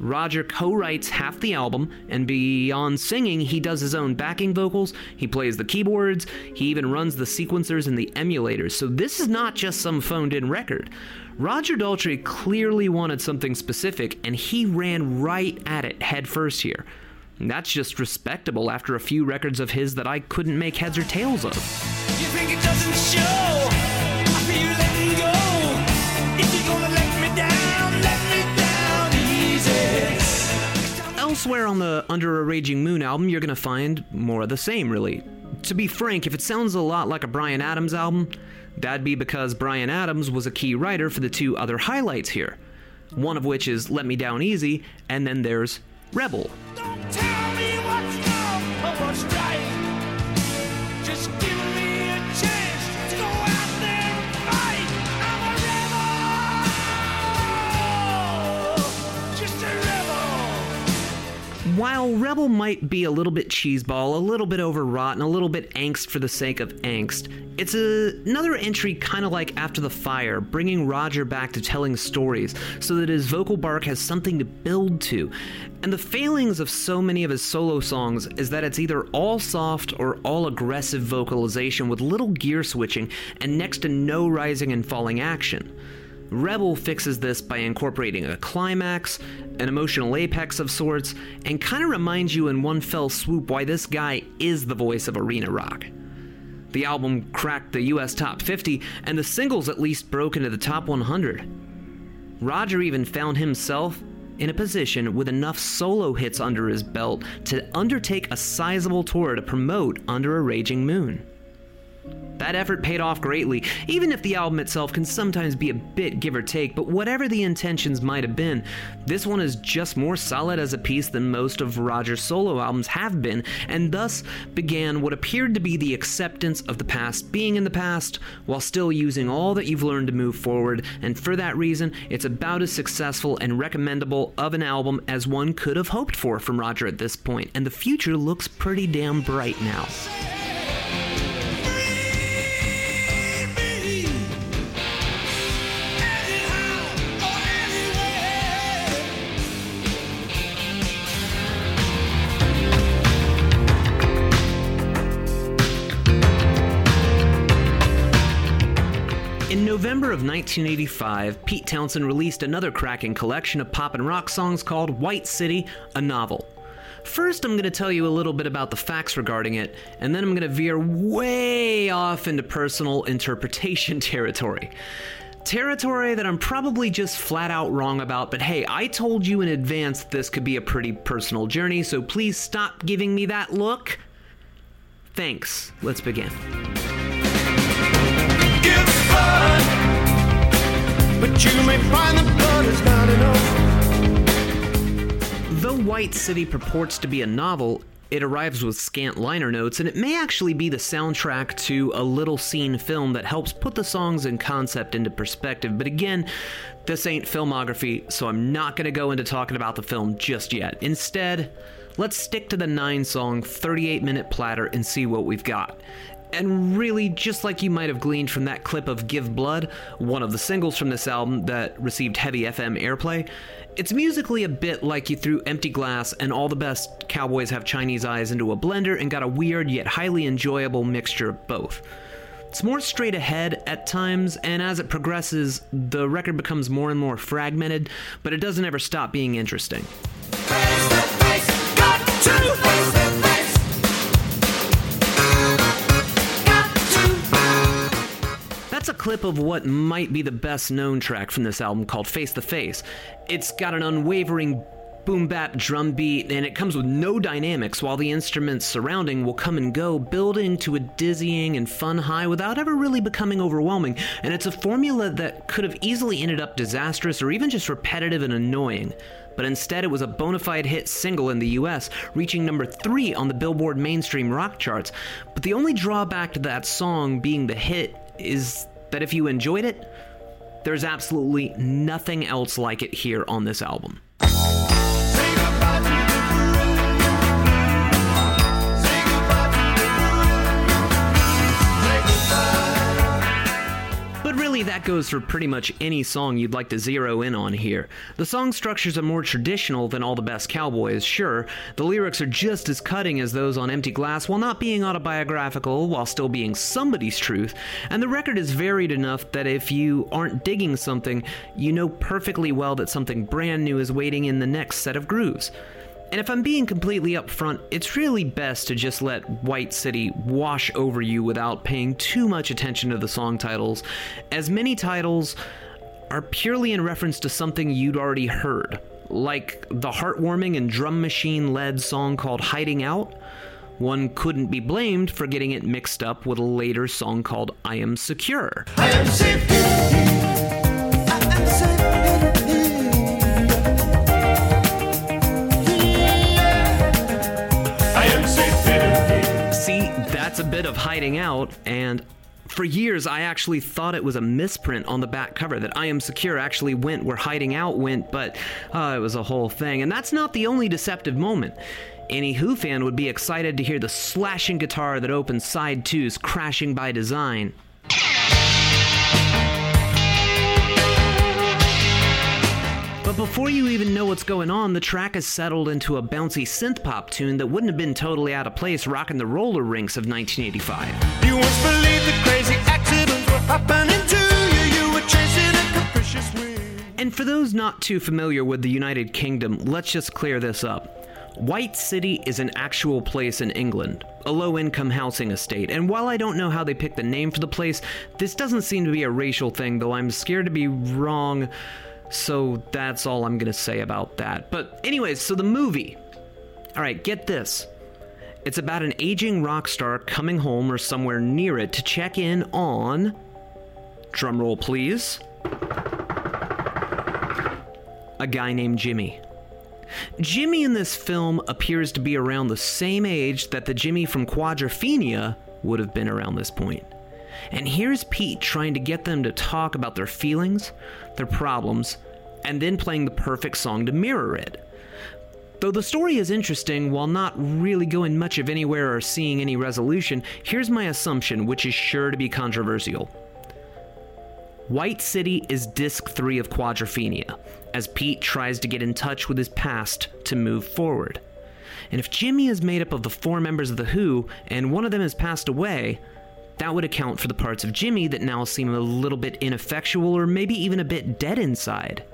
S3: Roger co writes half the album, and beyond singing, he does his own backing vocals, he plays the keyboards, he even runs the sequencers and the emulators, so this is not just some phoned in record. Roger Daltrey clearly wanted something specific, and he ran right at it head first here. And that's just respectable after a few records of his that I couldn't make heads or tails of. Elsewhere on the Under a Raging Moon album, you're gonna find more of the same, really. To be frank, if it sounds a lot like a Bryan Adams album, that'd be because Bryan Adams was a key writer for the two other highlights here. One of which is Let Me Down Easy, and then there's Rebel.
S4: Don't tell me what's wrong or what's right.
S3: While Rebel might be a little bit cheeseball, a little bit overwrought, and a little bit angst for the sake of angst, it's a, another entry kind of like After the Fire, bringing Roger back to telling stories so that his vocal bark has something to build to. And the failings of so many of his solo songs is that it's either all soft or all aggressive vocalization with little gear switching and next to no rising and falling action. Rebel fixes this by incorporating a climax, an emotional apex of sorts, and kind of reminds you in one fell swoop why this guy is the voice of arena rock. The album cracked the US top 50, and the singles at least broke into the top 100. Roger even found himself in a position with enough solo hits under his belt to undertake a sizable tour to promote Under a Raging Moon. That effort paid off greatly, even if the album itself can sometimes be a bit give or take, but whatever the intentions might have been, this one is just more solid as a piece than most of Roger's solo albums have been, and thus began what appeared to be the acceptance of the past being in the past, while still using all that you've learned to move forward, and for that reason, it's about as successful and recommendable of an album as one could have hoped for from Roger at this point, and the future looks pretty damn bright now. November of 1985, Pete Townshend released another cracking collection of pop and rock songs called White City, a novel. First, I'm going to tell you a little bit about the facts regarding it, and then I'm going to veer way off into personal interpretation (laughs) territory. Territory that I'm probably just flat out wrong about, but hey, I told you in advance this could be a pretty personal journey, so please stop giving me that look. Thanks. Let's begin. Though White City purports to be a novel, it arrives with scant liner notes, and it may actually be the soundtrack to a little seen film that helps put the songs and concept into perspective. But again, this ain't filmography, so I'm not going to go into talking about the film just yet. Instead, let's stick to the nine song, 38 minute platter and see what we've got. And really, just like you might have gleaned from that clip of Give Blood, one of the singles from this album that received heavy FM airplay, it's musically a bit like you threw Empty Glass and All the Best Cowboys Have Chinese Eyes into a blender and got a weird yet highly enjoyable mixture of both. It's more straight ahead at times, and as it progresses, the record becomes more and more fragmented, but it doesn't ever stop being interesting.
S4: Face
S3: a clip of what might be the best known track from this album called Face to Face. It's got an unwavering boom bap drum beat, and it comes with no dynamics, while the instruments surrounding will come and go, building to a dizzying and fun high without ever really becoming overwhelming. And it's a formula that could have easily ended up disastrous or even just repetitive and annoying. But instead, it was a bona fide hit single in the US, reaching number three on the Billboard mainstream rock charts. But the only drawback to that song being the hit is that if you enjoyed it, there's absolutely nothing else like it here on this album. Really, that goes for pretty much any song you'd like to zero in on here. The song structures are more traditional than All the Best Cowboys, sure. The lyrics are just as cutting as those on Empty Glass while not being autobiographical, while still being somebody's truth. And the record is varied enough that if you aren't digging something, you know perfectly well that something brand new is waiting in the next set of grooves. And if I'm being completely upfront, it's really best to just let White City wash over you without paying too much attention to the song titles, as many titles are purely in reference to something you'd already heard, like the heartwarming and drum machine led song called Hiding Out. One couldn't be blamed for getting it mixed up with a later song called I Am Secure.
S4: I am
S3: bit of hiding out, and for years I actually thought it was a misprint on the back cover that I Am Secure actually went where Hiding Out went, but uh, it was a whole thing. And that's not the only deceptive moment. Any Who fan would be excited to hear the slashing guitar that opens side two's crashing by design. But before you even know what's going on, the track is settled into a bouncy synth pop tune that wouldn't have been totally out of place rocking the roller rinks of 1985.
S4: You once believed that crazy accidents were happening to you. You were chasing a capricious wind.
S3: And for those not too familiar with the United Kingdom, let's just clear this up. White City is an actual place in England, a low income housing estate, and while I don't know how they picked the name for the place, this doesn't seem to be a racial thing, though I'm scared to be wrong, so that's all I'm gonna say about that. But, anyways, so the movie. Alright, get this. It's about an aging rock star coming home or somewhere near it to check in on. Drumroll, please. A guy named Jimmy. Jimmy in this film appears to be around the same age that the Jimmy from Quadrophenia would have been around this point. And here's Pete trying to get them to talk about their feelings, their problems, and then playing the perfect song to mirror it. Though the story is interesting, while not really going much of anywhere or seeing any resolution, here's my assumption, which is sure to be controversial. White City is disc 3 of Quadrophenia, as Pete tries to get in touch with his past to move forward. And if Jimmy is made up of the four members of The Who, and one of them has passed away, That would account for the parts of Jimmy that now seem a little bit ineffectual or maybe even a bit dead inside.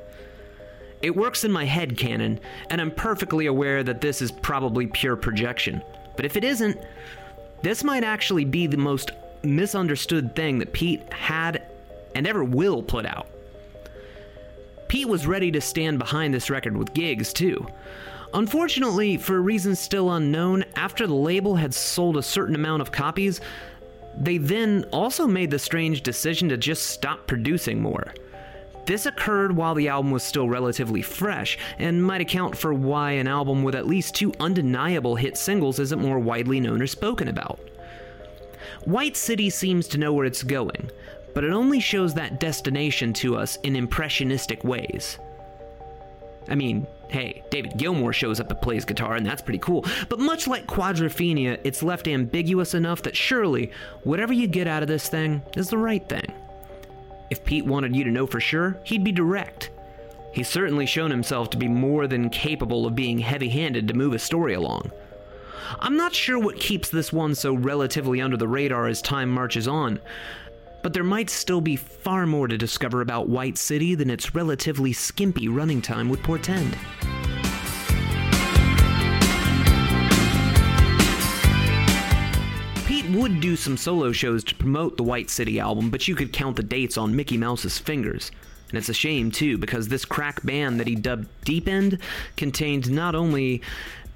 S3: It works in my head canon, and I'm perfectly aware that this is probably pure projection. But if it isn't, this might actually be the most misunderstood thing that Pete had and ever will put out. Pete was ready to stand behind this record with gigs, too. Unfortunately, for reasons still unknown, after the label had sold a certain amount of copies, they then also made the strange decision to just stop producing more. This occurred while the album was still relatively fresh, and might account for why an album with at least two undeniable hit singles isn't more widely known or spoken about. White City seems to know where it's going, but it only shows that destination to us in impressionistic ways. I mean, hey, David Gilmour shows up and plays guitar, and that's pretty cool. But much like Quadrophenia, it's left ambiguous enough that surely, whatever you get out of this thing is the right thing. If Pete wanted you to know for sure, he'd be direct. He's certainly shown himself to be more than capable of being heavy handed to move a story along. I'm not sure what keeps this one so relatively under the radar as time marches on, but there might still be far more to discover about White City than its relatively skimpy running time would portend. Pete would do some solo shows to promote the White City album, but you could count the dates on Mickey Mouse's fingers. And it's a shame, too, because this crack band that he dubbed Deep End contained not only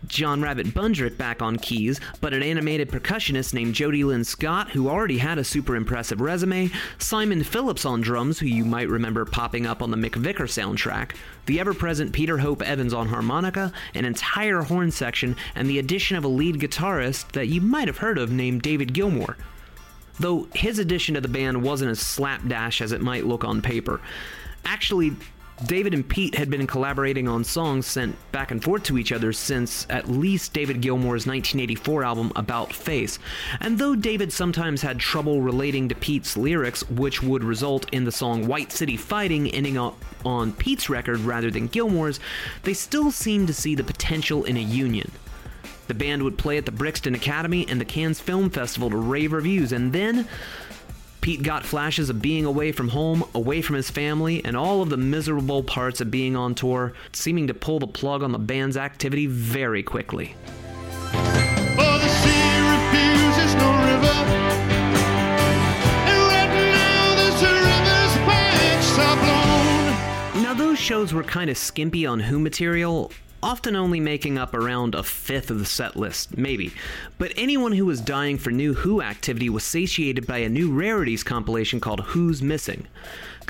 S3: John Rabbit Bundrick back on keys, but an animated percussionist named Jody Linscott, who already had a super impressive resume, Simon Phillips on drums, who you might remember popping up on the McVicar soundtrack, the ever present Peter Hope Evans on harmonica, an entire horn section, and the addition of a lead guitarist that you might have heard of named David Gilmour. Though his addition to the band wasn't as slapdash as it might look on paper. Actually, David and Pete had been collaborating on songs sent back and forth to each other since at least David Gilmour's 1984 album About Face. And though David sometimes had trouble relating to Pete's lyrics, which would result in the song White City Fighting ending up on Pete's record rather than Gilmour's, they still seemed to see the potential in a union. The band would play at the Brixton Academy and the Cannes Film Festival to rave reviews, and then Pete got flashes of being away from home, away from his family, and all of the miserable parts of being on tour, seeming to pull the plug on the band's activity very quickly.
S5: For the sea refuses no river. And right now this river's banks are blown.
S3: Now, those shows were kind of skimpy on Who material, often only making up around a fifth of the set list, maybe. But anyone who was dying for new Who activity was satiated by a new rarities compilation called Who's Missing.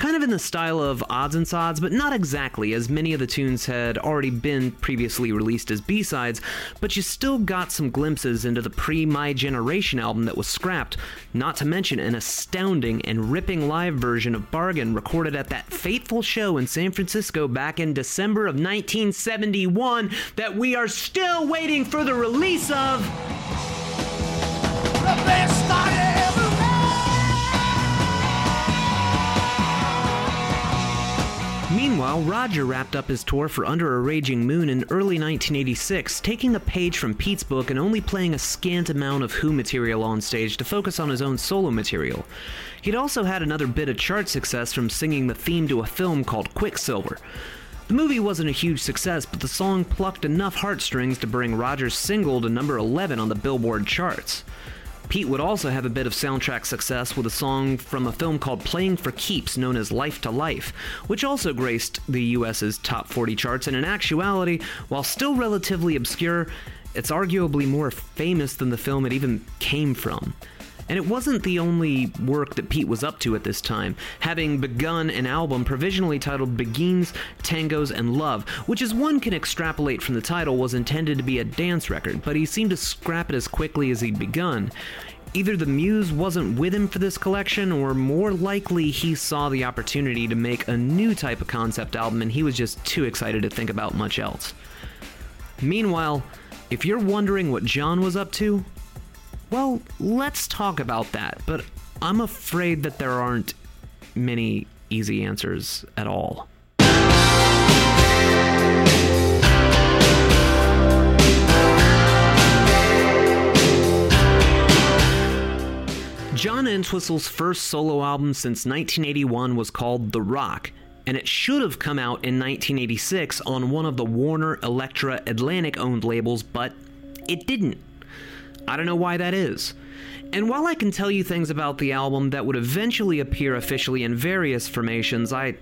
S3: Kind of in the style of Odds and Sods, but not exactly, as many of the tunes had already been previously released as B sides, but you still got some glimpses into the pre My Generation album that was scrapped, not to mention an astounding and ripping live version of Bargain recorded at that fateful show in San Francisco back in December of 1971 that we are still waiting for the release of.
S4: The best
S3: Meanwhile, Roger wrapped up his tour for Under a Raging Moon in early 1986, taking a page from Pete's book and only playing a scant amount of Who material on stage to focus on his own solo material. He'd also had another bit of chart success from singing the theme to a film called Quicksilver. The movie wasn't a huge success, but the song plucked enough heartstrings to bring Roger's single to number 11 on the Billboard charts. Pete would also have a bit of soundtrack success with a song from a film called Playing for Keeps known as Life to Life, which also graced the US's top 40 charts and in actuality, while still relatively obscure, it's arguably more famous than the film it even came from. And it wasn't the only work that Pete was up to at this time, having begun an album provisionally titled Beguines, Tangos, and Love, which, as one can extrapolate from the title, was intended to be a dance record, but he seemed to scrap it as quickly as he'd begun. Either the muse wasn't with him for this collection, or more likely he saw the opportunity to make a new type of concept album and he was just too excited to think about much else. Meanwhile, if you're wondering what John was up to, well, let's talk about that, but I'm afraid that there aren't many easy answers at all. John Entwistle's first solo album since 1981 was called The Rock, and it should have come out in 1986 on one of the Warner Elektra Atlantic owned labels, but it didn't. I don't know why that is. And while I can tell you things about the album that would eventually appear officially in various formations, I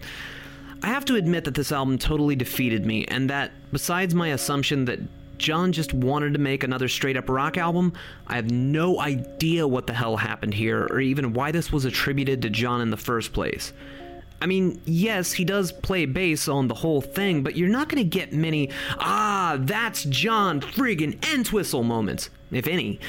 S3: I have to admit that this album totally defeated me and that besides my assumption that John just wanted to make another straight up rock album, I have no idea what the hell happened here or even why this was attributed to John in the first place. I mean, yes, he does play bass on the whole thing, but you're not going to get many, ah, that's John friggin' Entwistle moments, if any.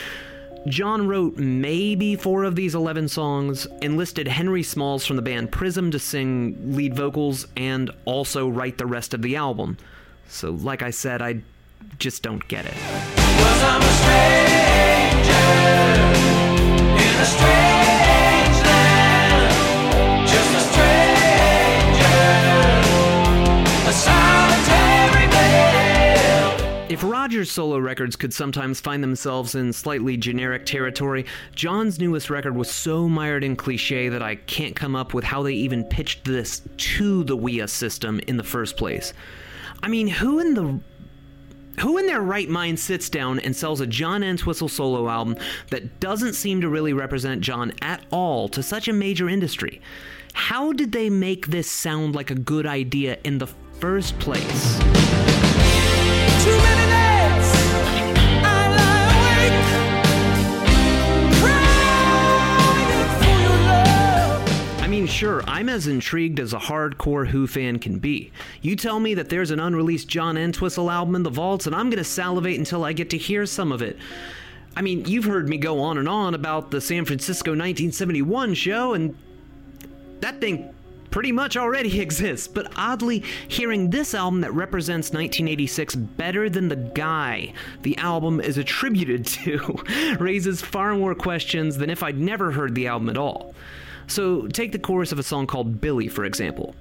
S3: John wrote maybe four of these 11 songs, enlisted Henry Smalls from the band Prism to sing lead vocals, and also write the rest of the album. So, like I said, I just don't get it. If Rogers solo records could sometimes find themselves in slightly generic territory, John's newest record was so mired in cliche that I can't come up with how they even pitched this to the WIA system in the first place. I mean, who in the who in their right mind sits down and sells a John Entwistle solo album that doesn't seem to really represent John at all to such a major industry? How did they make this sound like a good idea in the first place? Sure, I'm as intrigued as a hardcore Who fan can be. You tell me that there's an unreleased John Entwistle album in the vaults, and I'm gonna salivate until I get to hear some of it. I mean, you've heard me go on and on about the San Francisco 1971 show, and that thing pretty much already (laughs) exists. But oddly, hearing this album that represents 1986 better than the guy the album is attributed (laughs) to raises far more questions than if I'd never heard the album at all. So, take the chorus of a song called Billy, for example.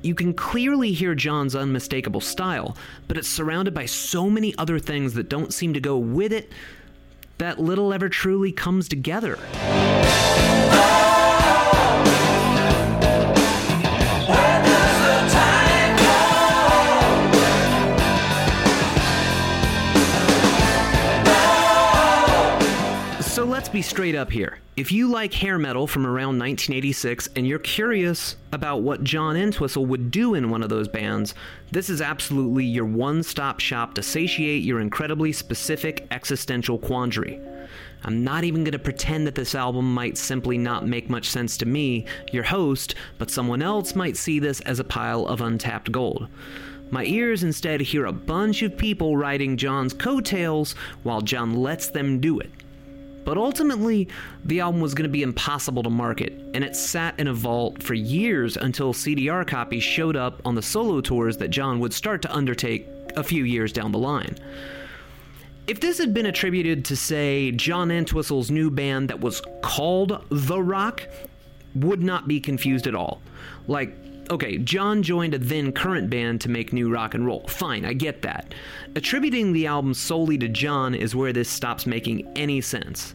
S3: You can clearly hear John's unmistakable style, but it's surrounded by so many other things that don't seem to go with it that little ever truly comes together. So let's be straight up here. If you like hair metal from around 1986 and you're curious about what John Entwistle would do in one of those bands, this is absolutely your one stop shop to satiate your incredibly specific existential quandary. I'm not even going to pretend that this album might simply not make much sense to me, your host, but someone else might see this as a pile of untapped gold. My ears instead hear a bunch of people riding John's coattails while John lets them do it. But ultimately, the album was going to be impossible to market, and it sat in a vault for years until CDR copies showed up on the solo tours that John would start to undertake a few years down the line. If this had been attributed to, say, John Entwistle's new band that was called The Rock, would not be confused at all. Like, okay, John joined a then current band to make new rock and roll. Fine, I get that. Attributing the album solely to John is where this stops making any sense.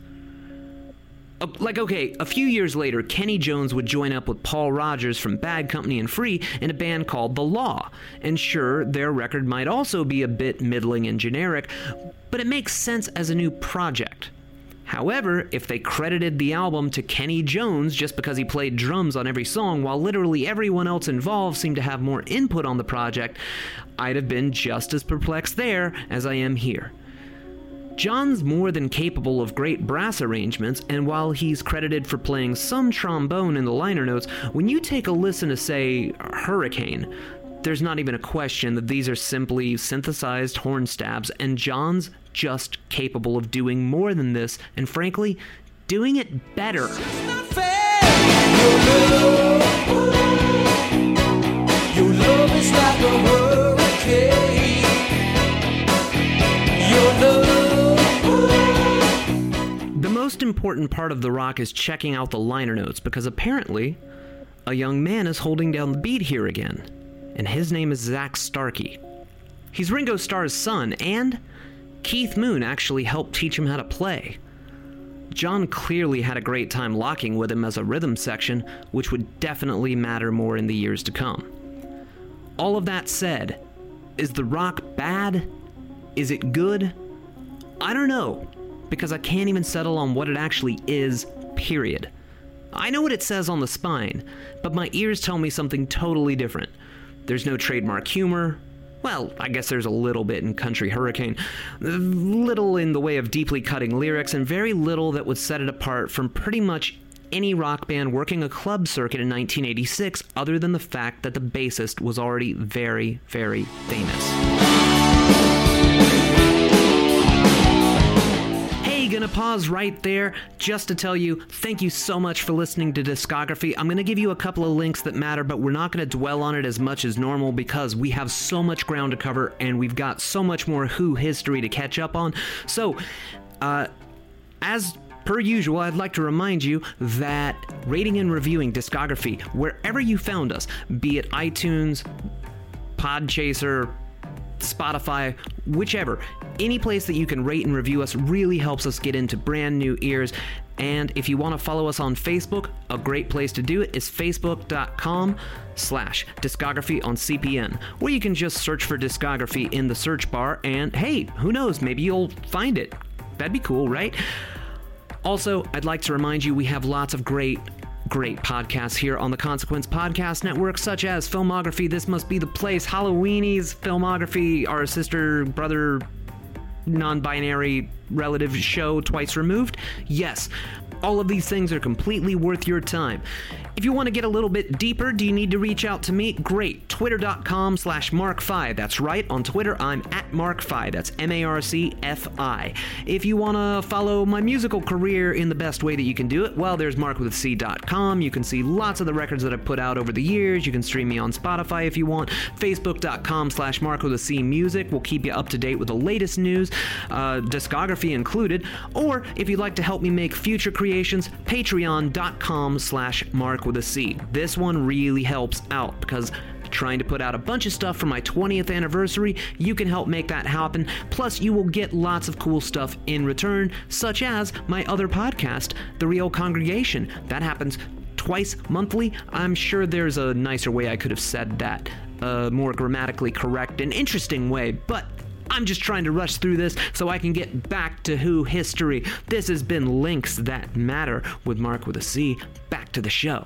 S3: Uh, Like, okay, a few years later, Kenney Jones would join up with Paul Rodgers from Bad Company and Free in a band called The Law. And sure, their record might also be a bit middling and generic, but it makes sense as a new project. However, if they credited the album to Kenney Jones just because he played drums on every song while literally everyone else involved seemed to have more input on the project, I'd have been just as perplexed there as I am here. John's more than capable of great brass arrangements, and while he's credited for playing some trombone in the liner notes, when you take a listen to, say, Hurricane, there's not even a question that these are simply synthesized horn stabs, and John's just capable of doing more than this, and frankly, doing it better. The most important part of the rock is checking out the liner notes because apparently a young man is holding down the beat here again, and his name is Zak Starkey. He's Ringo Starr's son, and Keith Moon actually helped teach him how to play. John clearly had a great time locking with him as a rhythm section, which would definitely matter more in the years to come. All of that said, is the rock bad? Is it good? I don't know, because I can't even settle on what it actually is, period. I know what it says on the spine, but my ears tell me something totally different. There's no trademark humor. Well, I guess there's a little bit in Country Hurricane. Little in the way of deeply cutting lyrics, and very little that would set it apart from pretty much any rock band working a club circuit in 1986, other than the fact that the bassist was already very, very famous. Hey, gonna pause right there just to tell you thank you so much for listening to Discography. I'm gonna give you a couple of links that matter, but we're not gonna dwell on it as much as normal because we have so much ground to cover and we've got so much more Who history to catch up on. So, uh, as per usual, I'd like to remind you that rating and reviewing discography, wherever you found us, be it iTunes, Podchaser, Spotify, whichever, any place that you can rate and review us really helps us get into brand new ears. And if you want to follow us on Facebook, a great place to do it is facebook.com slash discography on CPN, where you can just search for discography in the search bar and hey, who knows, maybe you'll find it. That'd be cool, right? Also, I'd like to remind you we have lots of great, great podcasts here on the Consequence Podcast Network, such as Filmography, This Must Be the Place, Halloweenies, Filmography, our sister, brother, non binary relative show, Twice Removed. Yes, all of these things are completely worth your time. If you want to get a little bit deeper, do you need to reach out to me? Great. Twitter.com slash Mark5. That's right. On Twitter, I'm at Mark5. That's M A R C F I. If you want to follow my musical career in the best way that you can do it, well, there's markwithc.com. You can see lots of the records that I've put out over the years. You can stream me on Spotify if you want. Facebook.com slash markwithc music will keep you up to date with the latest news, uh, discography included. Or if you'd like to help me make future creations, patreon.com slash mark with a C. This one really helps out because trying to put out a bunch of stuff for my 20th anniversary, you can help make that happen. Plus, you will get lots of cool stuff in return, such as my other podcast, The Real Congregation. That happens twice monthly. I'm sure there's a nicer way I could have said that, a more grammatically correct and interesting way, but I'm just trying to rush through this so I can get back to Who history. This has been Links That Matter with Mark with a C. Back to the show.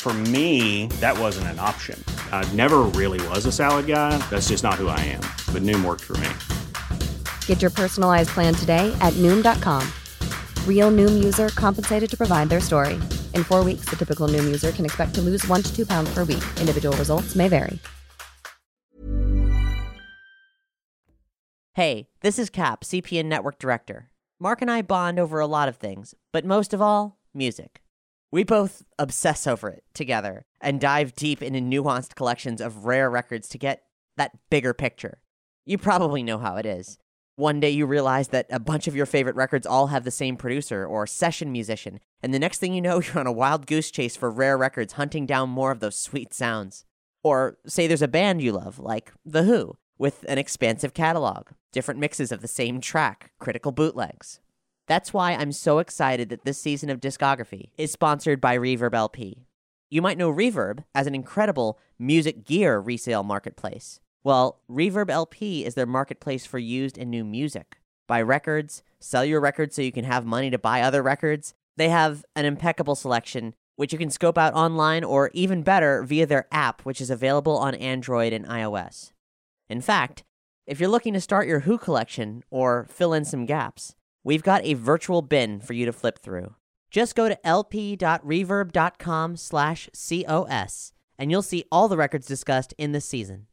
S6: For me, that wasn't an option. I never really was a salad guy. That's just not who I am. But Noom worked for me.
S7: Get your personalized plan today at Noom.com. Real Noom user compensated to provide their story. In four weeks, the typical Noom user can expect to lose one to two pounds per week. Individual results may vary.
S2: Hey, this is Cap, CPN Network Director. Mark and I bond over a lot of things, but most of all, music. We both obsess over it together and dive deep into nuanced collections of rare records to get that bigger picture. You probably know how it is. One day you realize that a bunch of your favorite records all have the same producer or session musician, and the next thing you know, (laughs) you're on a wild goose chase for rare records hunting down more of those sweet sounds. Or say there's a band you love, like The Who, with an expansive catalog, different mixes of the same track, critical bootlegs. That's why I'm so excited that this season of Discography is sponsored by Reverb LP. You might know Reverb as an incredible music gear resale marketplace. Well, Reverb LP is their marketplace for used and new music. Buy records, sell your records so you can have money to buy other records. They have an impeccable selection, which you can scope out online or even better via their app, which is available on Android and iOS. In fact, if you're looking to start your Who collection or fill in some gaps, we've got a virtual bin for you to flip through. Just go to lp.reverb.com slash COS and you'll see all the records discussed in this season.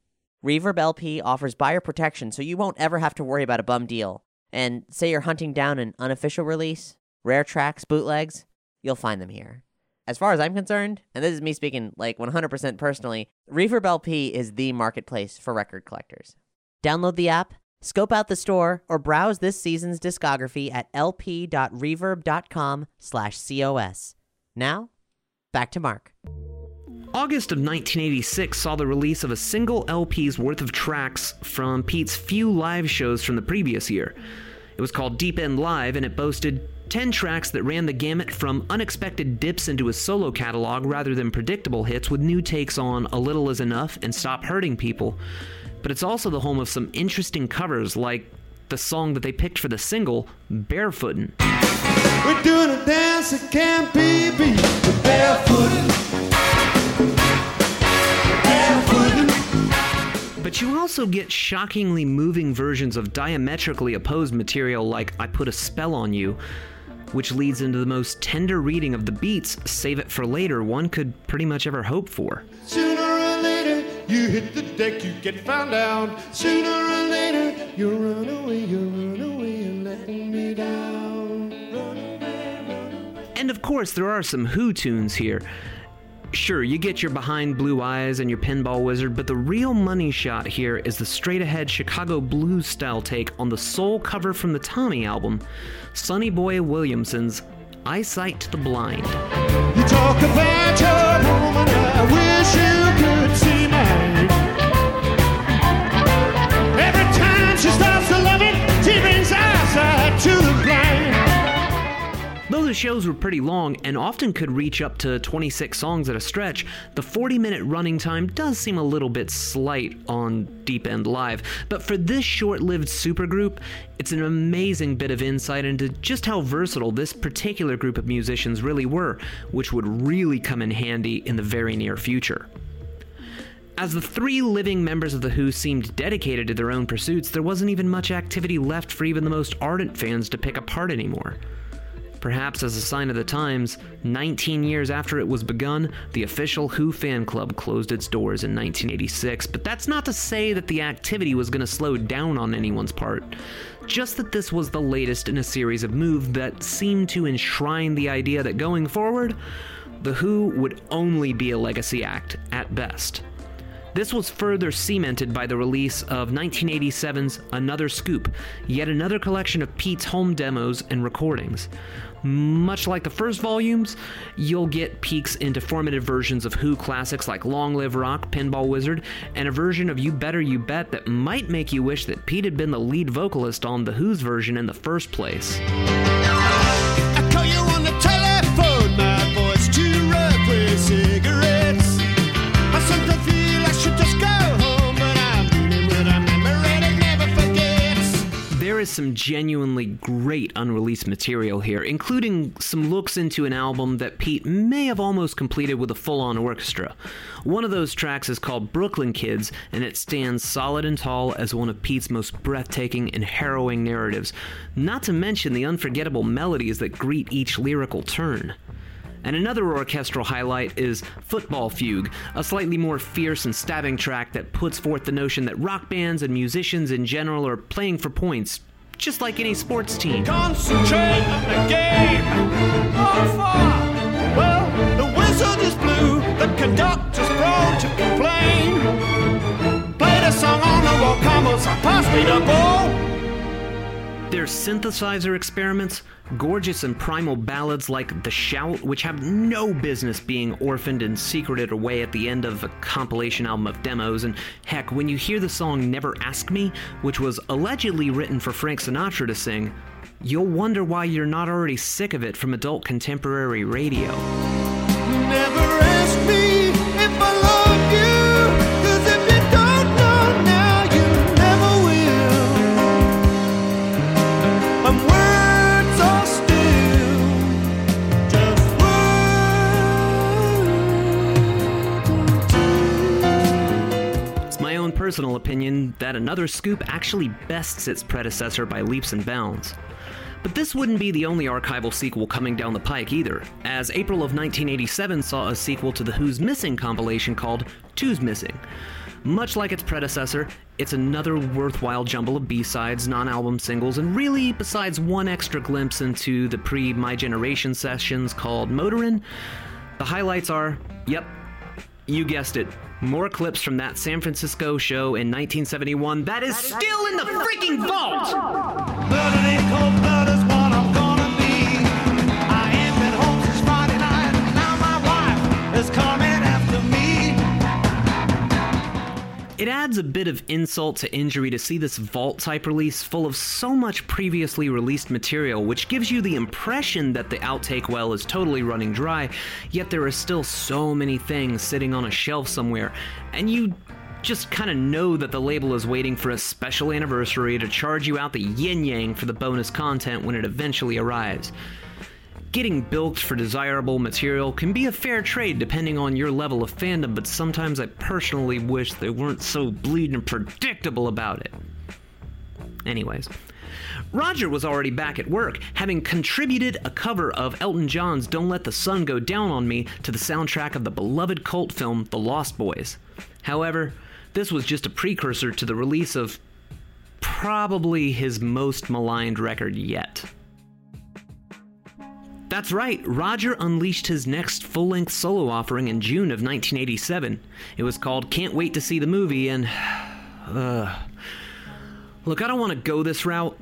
S2: Reverb LP offers buyer protection so you won't ever have to worry about a bum deal. And say you're hunting down an unofficial release, rare tracks, bootlegs, you'll find them here. As far as I'm concerned, and this is me speaking like 100% personally, Reverb LP is the marketplace for record collectors. Download the app, scope out the store, or browse this season's discography at lp.reverb.com slash COS. Now, back to Mark.
S3: August of 1986 saw the release of a single LP's worth of tracks from Pete's few live shows from the previous year. It was called Deep End Live and it boasted 10 tracks that ran the gamut from unexpected dips into his solo catalog rather than predictable hits with new takes on A Little Is Enough and Stop Hurting People. But it's also the home of some interesting covers like the song that they picked for the single, Barefootin'.
S8: We're doing a dance that can't be beat. Barefooted.
S3: But you also get shockingly moving versions of diametrically opposed material like I Put a Spell on You, which leads into the most tender reading of the Beat's, Save It for Later, one could pretty much ever hope for.
S8: Sooner you hit the deck, you get found out. Sooner or later, you run away, you run away and let me down. Away.
S3: And of course, there are some Who tunes here. Sure, you get your Behind Blue Eyes and your Pinball Wizard, but the real money shot here is the straight ahead Chicago blues style take on the soul cover from the Tommy album, Sonny Boy Williamson's Eyesight to the Blind.
S8: You talk about your woman, I wish you
S3: Though the shows were pretty long and often could reach up to 26 songs at a stretch, the 40 minute running time does seem a little bit slight on Deep End Live. But for this short lived supergroup, it's an amazing bit of insight into just how versatile this particular group of musicians really were, which would really come in handy in the very near future. As the three living members of The Who seemed dedicated to their own pursuits, there wasn't even much activity left for even the most ardent fans to pick apart anymore. Perhaps as a sign of the times, 19 years after it was begun, the official Who fan club closed its doors in 1986, but that's not to say that the activity was going to slow down on anyone's part. Just that this was the latest in a series of moves that seemed to enshrine the idea that going forward, The Who would only be a legacy act at best. This was further cemented by the release of 1987's Another Scoop, yet another collection of Pete's home demos and recordings. Much like the first volumes, you'll get peeks into formative versions of Who classics like Long Live Rock, Pinball Wizard, and a version of You Better You Bet that might make you wish that Pete had been the lead vocalist on The Who's version in the first place. Is some genuinely great unreleased material here, including some looks into an album that Pete may have almost completed with a full on orchestra. One of those tracks is called Brooklyn Kids, and it stands solid and tall as one of Pete's most breathtaking and harrowing narratives, not to mention the unforgettable melodies that greet each lyrical turn. And another orchestral highlight is Football Fugue, a slightly more fierce and stabbing track that puts forth the notion that rock bands and musicians in general are playing for points, just like any sports team.
S8: Concentrate on the game. Well, the blew. The conductor's prone to complain. Song on the wall, me the ball.
S3: Their synthesizer experiments, gorgeous and primal ballads like The Shout, which have no business being orphaned and secreted away at the end of a compilation album of demos, and heck, when you hear the song Never Ask Me, which was allegedly written for Frank Sinatra to sing, you'll wonder why you're not already sick of it from adult contemporary radio.
S8: Never
S3: personal opinion that Another Scoop actually bests its predecessor by leaps and bounds. But this wouldn't be the only archival sequel coming down the pike either, as April of 1987 saw a sequel to the Who's Missing compilation called Two's Missing. Much like its predecessor, it's another worthwhile jumble of B-sides, non-album singles, and really, besides one extra glimpse into the pre-My Generation sessions called Motorin, the highlights are, yep, you guessed it, more clips from that San Francisco show in 1971 that is still in the freaking vault! It adds a bit of insult to injury to see this vault type release full of so much previously released material, which gives you the impression that the outtake well is totally running dry, yet there are still so many things sitting on a shelf somewhere, and you just kind of know that the label is waiting for a special anniversary to charge you out the yin yang for the bonus content when it eventually arrives. Getting bilked for desirable material can be a fair trade depending on your level of fandom, but sometimes I personally wish they weren't so bleeding predictable about it. Anyways, Roger was already back at work, having contributed a cover of Elton John's Don't Let the Sun Go Down on Me to the soundtrack of the beloved cult film The Lost Boys. However, this was just a precursor to the release of probably his most maligned record yet. That's right, Roger unleashed his next full length solo offering in June of 1987. It was called Can't Wait to See the Movie, and. (sighs) Uh, look, I don't want to go this route.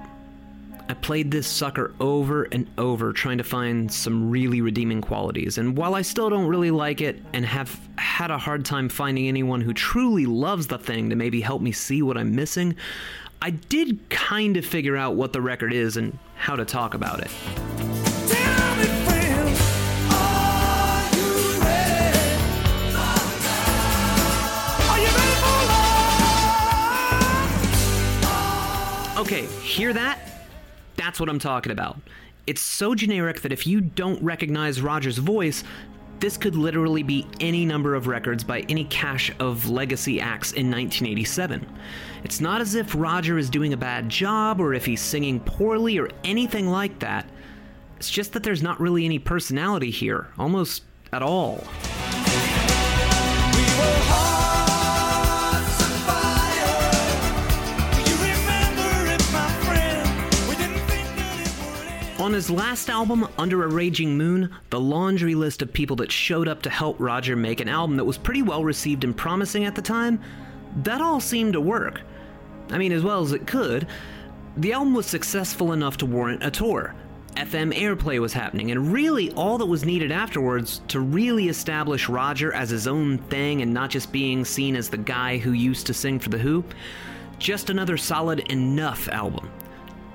S3: I played this sucker over and over trying to find some really redeeming qualities, and while I still don't really like it and have had a hard time finding anyone who truly loves the thing to maybe help me see what I'm missing, I did kind of figure out what the record is and how to talk about it. Okay, hear that? That's what I'm talking about. It's so generic that if you don't recognize Roger's voice, this could literally be any number of records by any cache of legacy acts in 1987. It's not as if Roger is doing a bad job or if he's singing poorly or anything like that. It's just that there's not really any personality here, almost at all.
S4: We were hearts of fire. Do you remember it, my friend? We didn't think that it would end.
S3: On his last album, Under a Raging Moon, the laundry list of people that showed up to help Roger make an album that was pretty well received and promising at the time, that all seemed to work. I mean, as well as it could. The album was successful enough to warrant a tour. FM airplay was happening, and really all that was needed afterwards to really establish Roger as his own thing and not just being seen as the guy who used to sing for The Who. Just another solid enough album.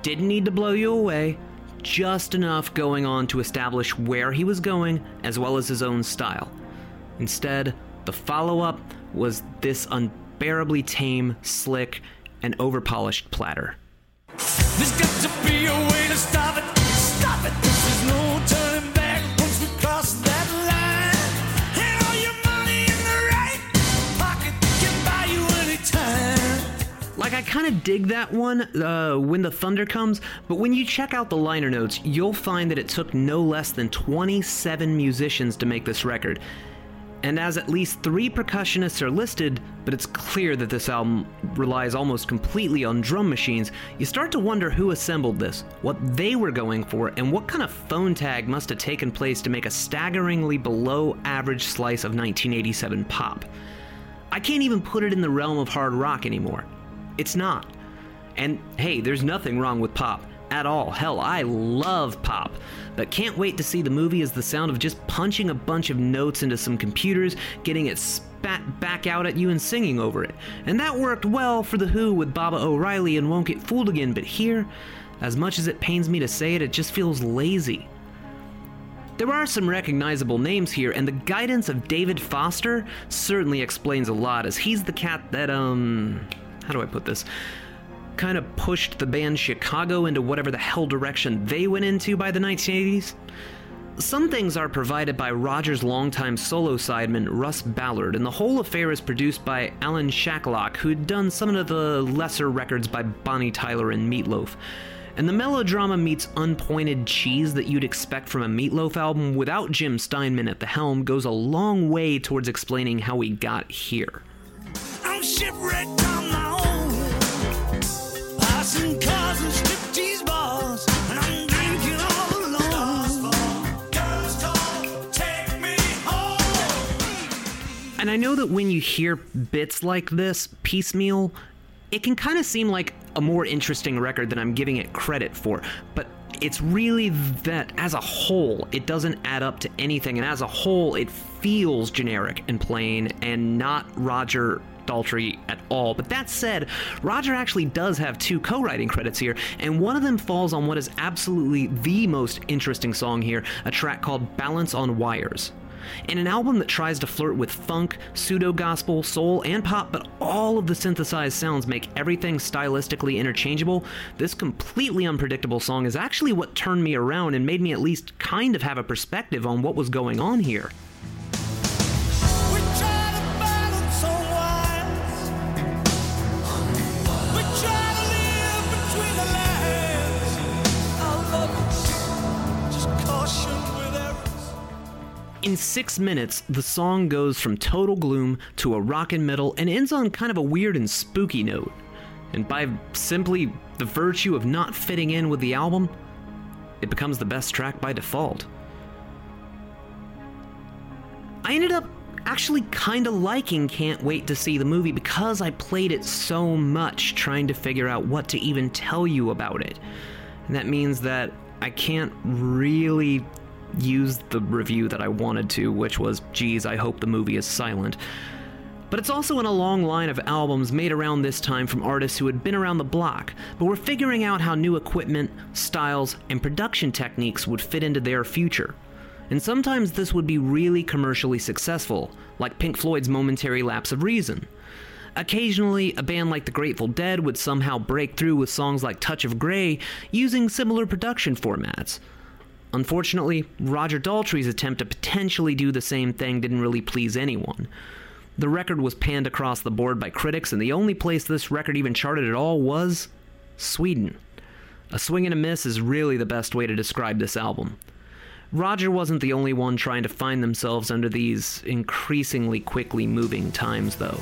S3: Didn't need to blow you away, just enough going on to establish where he was going as well as his own style. Instead, the follow up was this unbearably tame, slick, and overpolished platter. I kind of dig that one, uh, When the Thunder Comes, but when you check out the liner notes, you'll find that it took no less than 27 musicians to make this record. And as at least three percussionists are listed, but it's clear that this album relies almost completely on drum machines, you start to wonder who assembled this, what they were going for, and what kind of phone tag must have taken place to make a staggeringly below average slice of 1987 pop. I can't even put it in the realm of hard rock anymore. It's not. And hey, there's nothing wrong with pop at all. Hell, I love pop. But can't wait to see the movie as the sound of just punching a bunch of notes into some computers, getting it spat back out at you and singing over it. And that worked well for The Who with Baba O'Riley and Won't Get Fooled Again, but here, as much as it pains me to say it, it just feels lazy. There are some recognizable names here, and the guidance of David Foster certainly explains a lot, as he's the cat that, um. How do I put this? Kind of pushed the band Chicago into whatever the hell direction they went into by the 1980s. Some things are provided by Roger's longtime solo sideman Russ Ballard, and the whole affair is produced by Alan Shacklock, who'd done some of the lesser records by Bonnie Tyler and Meatloaf. And the melodrama meets unpointed cheese that you'd expect from a Meatloaf album without Jim Steinman at the helm goes a long way towards explaining how we got here.
S4: I'm shipwrecked on my own. Passing cars and striptease bars. And home.
S3: And I know that when you hear bits like this, piecemeal, it can kind of seem like a more interesting record than I'm giving it credit for. But it's really that as a whole, it doesn't add up to anything. And as a whole, it feels generic and plain and not Roger Daltrey at all. But that said, Roger actually does have two co writing credits here, and one of them falls on what is absolutely the most interesting song here a track called Balance on Wires. In an album that tries to flirt with funk, pseudo gospel, soul, and pop, but all of the synthesized sounds make everything stylistically interchangeable, this completely unpredictable song is actually what turned me around and made me at least kind of have a perspective on what was going on here. In six minutes, the song goes from total gloom to a rockin' metal and ends on kind of a weird and spooky note. And by simply the virtue of not fitting in with the album, it becomes the best track by default. I ended up actually kind of liking Can't Wait to See the movie because I played it so much trying to figure out what to even tell you about it. And that means that I can't really use the review that I wanted to, which was, geez, I hope the movie is silent. But it's also in a long line of albums made around this time from artists who had been around the block, but were figuring out how new equipment, styles, and production techniques would fit into their future. And sometimes this would be really commercially successful, like Pink Floyd's momentary lapse of reason. Occasionally, a band like the Grateful Dead would somehow break through with songs like Touch of Grey using similar production formats. Unfortunately, Roger Daltrey's attempt to potentially do the same thing didn't really please anyone. The record was panned across the board by critics, and the only place this record even charted at all was Sweden. A swing and a miss is really the best way to describe this album. Roger wasn't the only one trying to find themselves under these increasingly quickly moving times, though.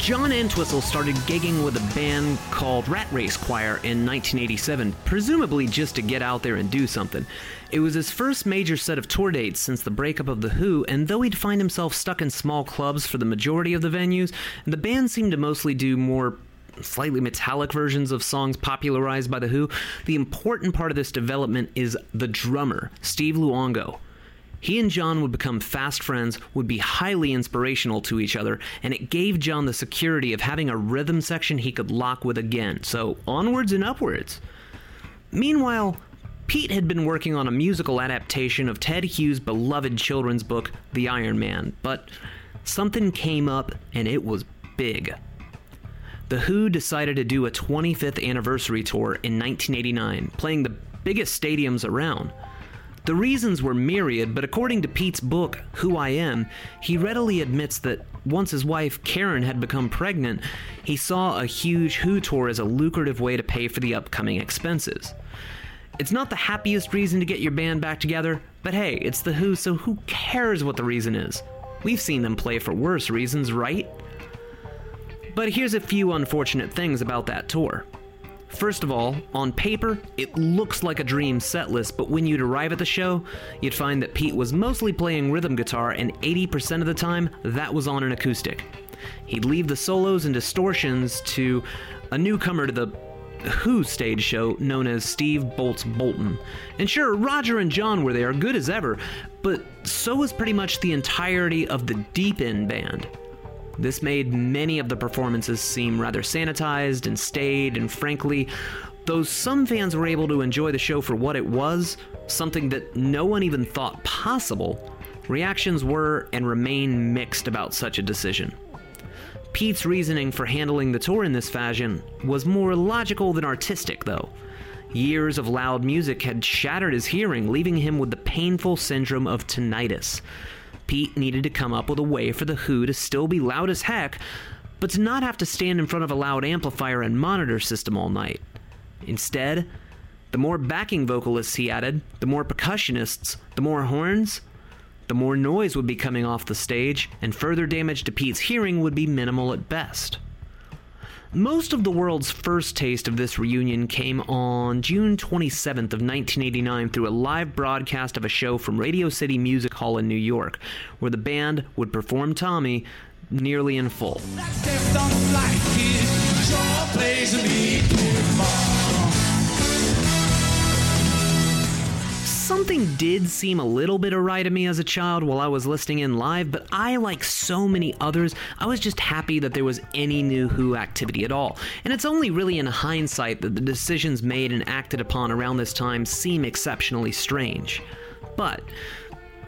S3: John Entwistle started gigging with a band called Rat Race Choir in 1987, presumably just to get out there and do something. It was his first major set of tour dates since the breakup of The Who, and though he'd find himself stuck in small clubs for the majority of the venues, the band seemed to mostly do more slightly metallic versions of songs popularized by The Who. The important part of this development is the drummer, Steve Luongo. He and John would become fast friends, would be highly inspirational to each other, and it gave John the security of having a rhythm section he could lock with again. So, onwards and upwards. Meanwhile, Pete had been working on a musical adaptation of Ted Hughes' beloved children's book, The Iron Man, but something came up and it was big. The Who decided to do a 25th anniversary tour in 1989, playing the biggest stadiums around. The reasons were myriad, but according to Pete's book, Who I Am, he readily admits that once his wife, Karen, had become pregnant, he saw a huge Who tour as a lucrative way to pay for the upcoming expenses. It's not the happiest reason to get your band back together, but hey, it's The Who, so who cares what the reason is? We've seen them play for worse reasons, right? But here's a few unfortunate things about that tour. First of all, on paper, it looks like a dream set list, but when you'd arrive at the show, you'd find that Pete was mostly playing rhythm guitar, and 80% of the time, that was on an acoustic. He'd leave the solos and distortions to a newcomer to the Who stage show known as Steve Bolts Bolton. And sure, Roger and John were there, good as ever, but so was pretty much the entirety of the Deep End band. This made many of the performances seem rather sanitized and staid, and frankly, though some fans were able to enjoy the show for what it was, something that no one even thought possible, reactions were and remain mixed about such a decision. Pete's reasoning for handling the tour in this fashion was more logical than artistic, though. Years of loud music had shattered his hearing, leaving him with the painful syndrome of tinnitus. Pete needed to come up with a way for The Who to still be loud as heck, but to not have to stand in front of a loud amplifier and monitor system all night. Instead, the more backing vocalists he added, the more percussionists, the more horns, the more noise would be coming off the stage, and further damage to Pete's hearing would be minimal at best. Most of the world's first taste of this reunion came on June 27th of 1989 through a live broadcast of a show from Radio City Music Hall in New York, where the band would perform Tommy nearly in full. Something did seem a little bit awry to me as a child while I was listening in live, but I, like so many others, I was just happy that there was any new Who activity at all. And it's only really in hindsight that the decisions made and acted upon around this time seem exceptionally strange. But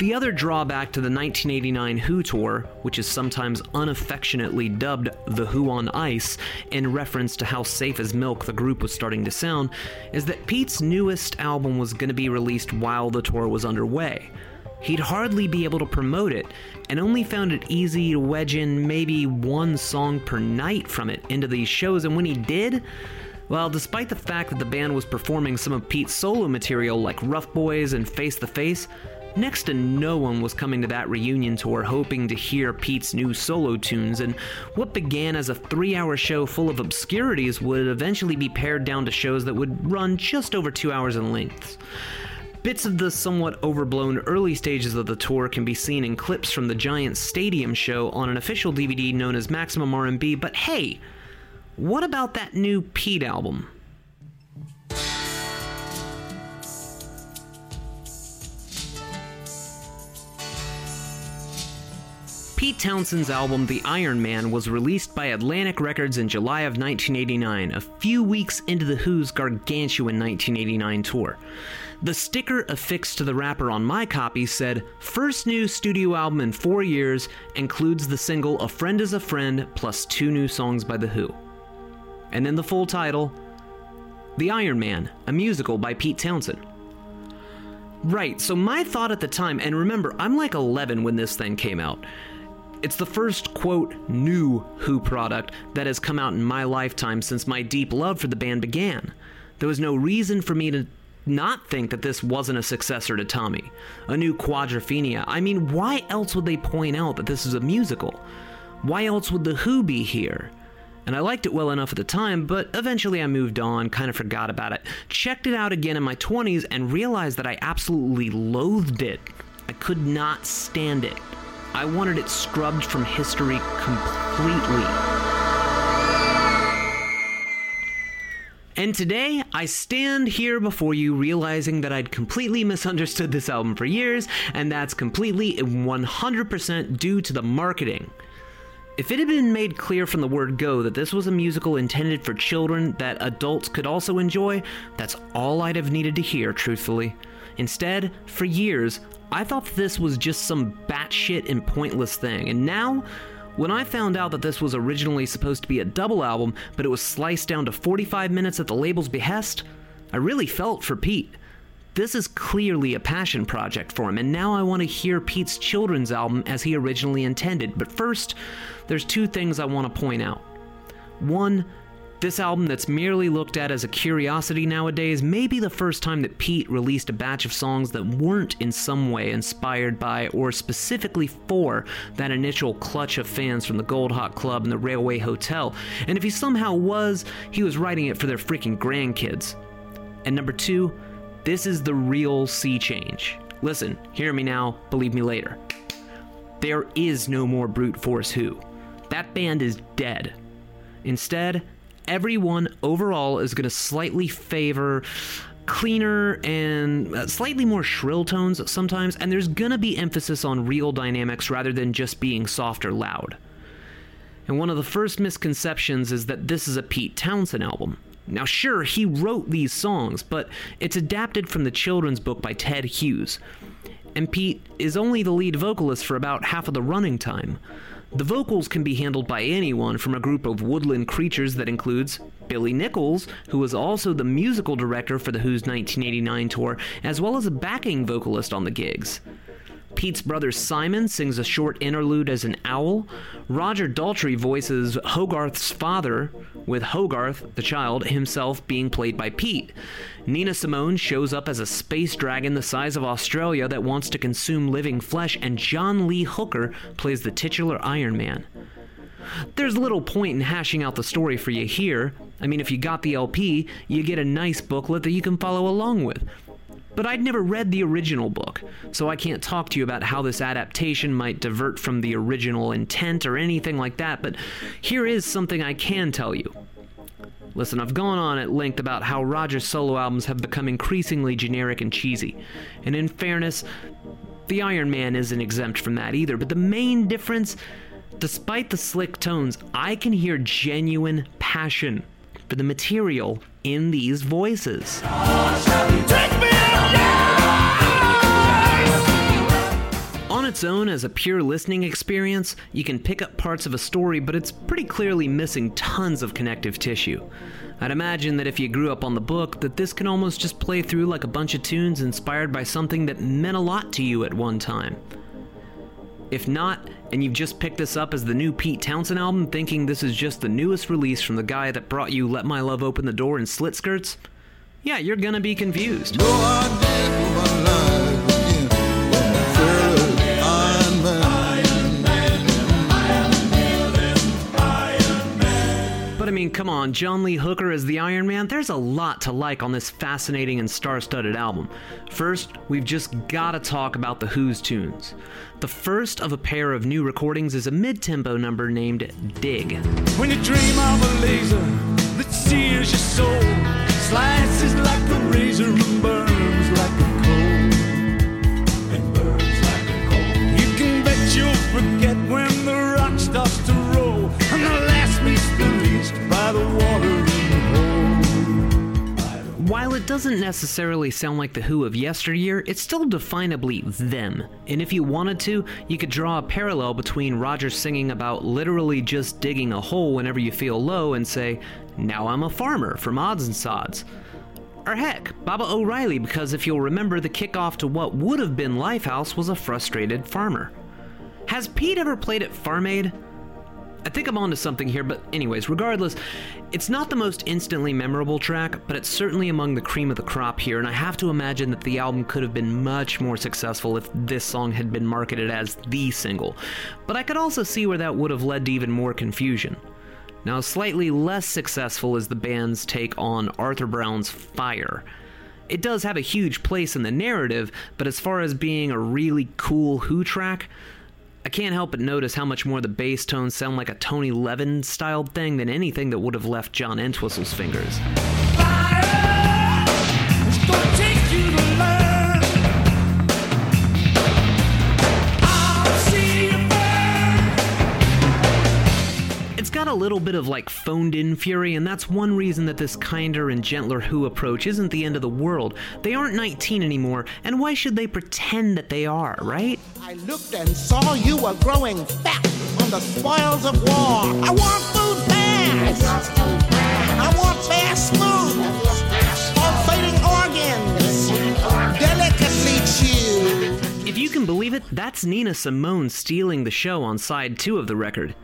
S3: the other drawback to the 1989 Who tour, which is sometimes unaffectionately dubbed The Who on Ice in reference to how safe as milk the group was starting to sound, is that Pete's newest album was going to be released while the tour was underway. He'd hardly be able to promote it, and only found it easy to wedge in maybe one song per night from it into these shows, and when he did, well, despite the fact that the band was performing some of Pete's solo material like Rough Boys and Face the Face, Next to no one was coming to that reunion tour hoping to hear Pete's new solo tunes, and what began as a three hour show full of obscurities would eventually be pared down to shows that would run just over two hours in length. Bits of the somewhat overblown early stages of the tour can be seen in clips from the Giant Stadium show on an official DVD known as Maximum R&B, but hey, what about that new Pete album? Pete Townshend's album The Iron Man was released by Atlantic Records in July of 1989, a few weeks into The Who's gargantuan 1989 tour. The sticker affixed to the wrapper on my copy said, First new studio album in four years, includes the single A Friend is a Friend, plus two new songs by The Who. And then the full title The Iron Man, a musical by Pete Townshend. Right, so my thought at the time, and remember, I'm like 11 when this thing came out. It's the first, quote, new Who product that has come out in my lifetime since my deep love for the band began. There was no reason for me to not think that this wasn't a successor to Tommy, a new Quadrophenia. I mean, why else would they point out that this is a musical? Why else would The Who be here? And I liked it well enough at the time, but eventually I moved on, kind of forgot about it, checked it out again in my 20s, and realized that I absolutely loathed it. I could not stand it. I wanted it scrubbed from history completely. And today, I stand here before you realizing that I'd completely misunderstood this album for years, and that's completely 100% due to the marketing. If it had been made clear from the word go that this was a musical intended for children that adults could also enjoy, that's all I'd have needed to hear, truthfully. Instead, for years, I thought this was just some batshit and pointless thing, and now, when I found out that this was originally supposed to be a double album, but it was sliced down to 45 minutes at the label's behest, I really felt for Pete. This is clearly a passion project for him, and now I want to hear Pete's children's album as he originally intended. But first, there's two things I want to point out. One, this album that's merely looked at as a curiosity nowadays may be the first time that Pete released a batch of songs that weren't in some way inspired by or specifically for that initial clutch of fans from the Goldhawk Club and the Railway Hotel. And if he somehow was, he was writing it for their freaking grandkids. And number two, this is the real sea change. Listen, hear me now, believe me later. There is no more brute force Who. That band is dead. Instead, everyone overall is going to slightly favor cleaner and uh, slightly more shrill tones sometimes, and there's going to be emphasis on real dynamics rather than just being soft or loud. And one of the first misconceptions is that this is a Pete Townshend album. Now, sure, he wrote these songs, but it's adapted from the children's book by Ted Hughes. And Pete is only the lead vocalist for about half of the running time. The vocals can be handled by anyone from a group of woodland creatures that includes Billy Nicholls, who was also the musical director for The Who's 1989 tour, as well as a backing vocalist on the gigs. Pete's brother Simon sings a short interlude as an owl. Roger Daltrey voices Hogarth's father, with Hogarth, the child, himself being played by Pete. Nina Simone shows up as a space dragon the size of Australia that wants to consume living flesh, and John Lee Hooker plays the titular Iron Man. There's little point in hashing out the story for you here. I mean, if you got the LP, you get a nice booklet that you can follow along with. But I'd never read the original book, so I can't talk to you about how this adaptation might divert from the original intent or anything like that, but here is something I can tell you. Listen, I've gone on at length about how Roger's solo albums have become increasingly generic and cheesy. And in fairness, the Iron Man isn't exempt from that either, but the main difference, despite the slick tones, I can hear genuine passion for the material in these voices. On its own, as a pure listening experience, you can pick up parts of a story, but it's pretty clearly missing tons of connective tissue. I'd imagine that if you grew up on the book, that this can almost just play through like a bunch of tunes inspired by something that meant a lot to you at one time. If not, and you've just picked this up as the new Pete Townshend album thinking this is just the newest release from the guy that brought you Let My Love Open the Door and Slit Skirts, yeah, you're gonna be confused. But I mean, come on, John Lee Hooker as the Iron Man, there's a lot to like on this fascinating and star studded album. First, we've just gotta talk about the Who's tunes. The first of a pair of new recordings is a mid tempo number named Dig.
S4: When you dream of a laser that sears your soul, slices like a razor and burns like a coal. And burns like a coal. You can bet you'll forget when the rock starts
S3: While it doesn't necessarily sound like the Who of yesteryear, it's still definably them. And if you wanted to, you could draw a parallel between Roger singing about literally just digging a hole whenever you feel low and say, Now I'm a farmer from Odds and Sods. Or heck, Baba O'Riley, because if you'll remember, the kickoff to what would have been Lifehouse was a frustrated farmer. Has Pete ever played at Farm Aid? I think I'm onto something here, but anyways, regardless, it's not the most instantly memorable track, but it's certainly among the cream of the crop here, and I have to imagine that the album could have been much more successful if this song had been marketed as the single. But I could also see where that would have led to even more confusion. Now, slightly less successful is the band's take on Arthur Brown's Fire. It does have a huge place in the narrative, but as far as being a really cool Who track, I can't help but notice how much more the bass tones sound like a Tony Levin styled thing than anything that would have left John Entwistle's fingers.
S4: It's
S3: little bit of like phoned in fury, and that's one reason that this kinder and gentler Who approach isn't the end of the world. They aren't 19 anymore, and why should they pretend that they are, right?
S8: I looked and saw you were growing fat on the spoils of war. I want food fast. I want fast food. Pulsating organs. Delicately chewed.
S3: If you can believe it, that's Nina Simone stealing the show on side two of the record.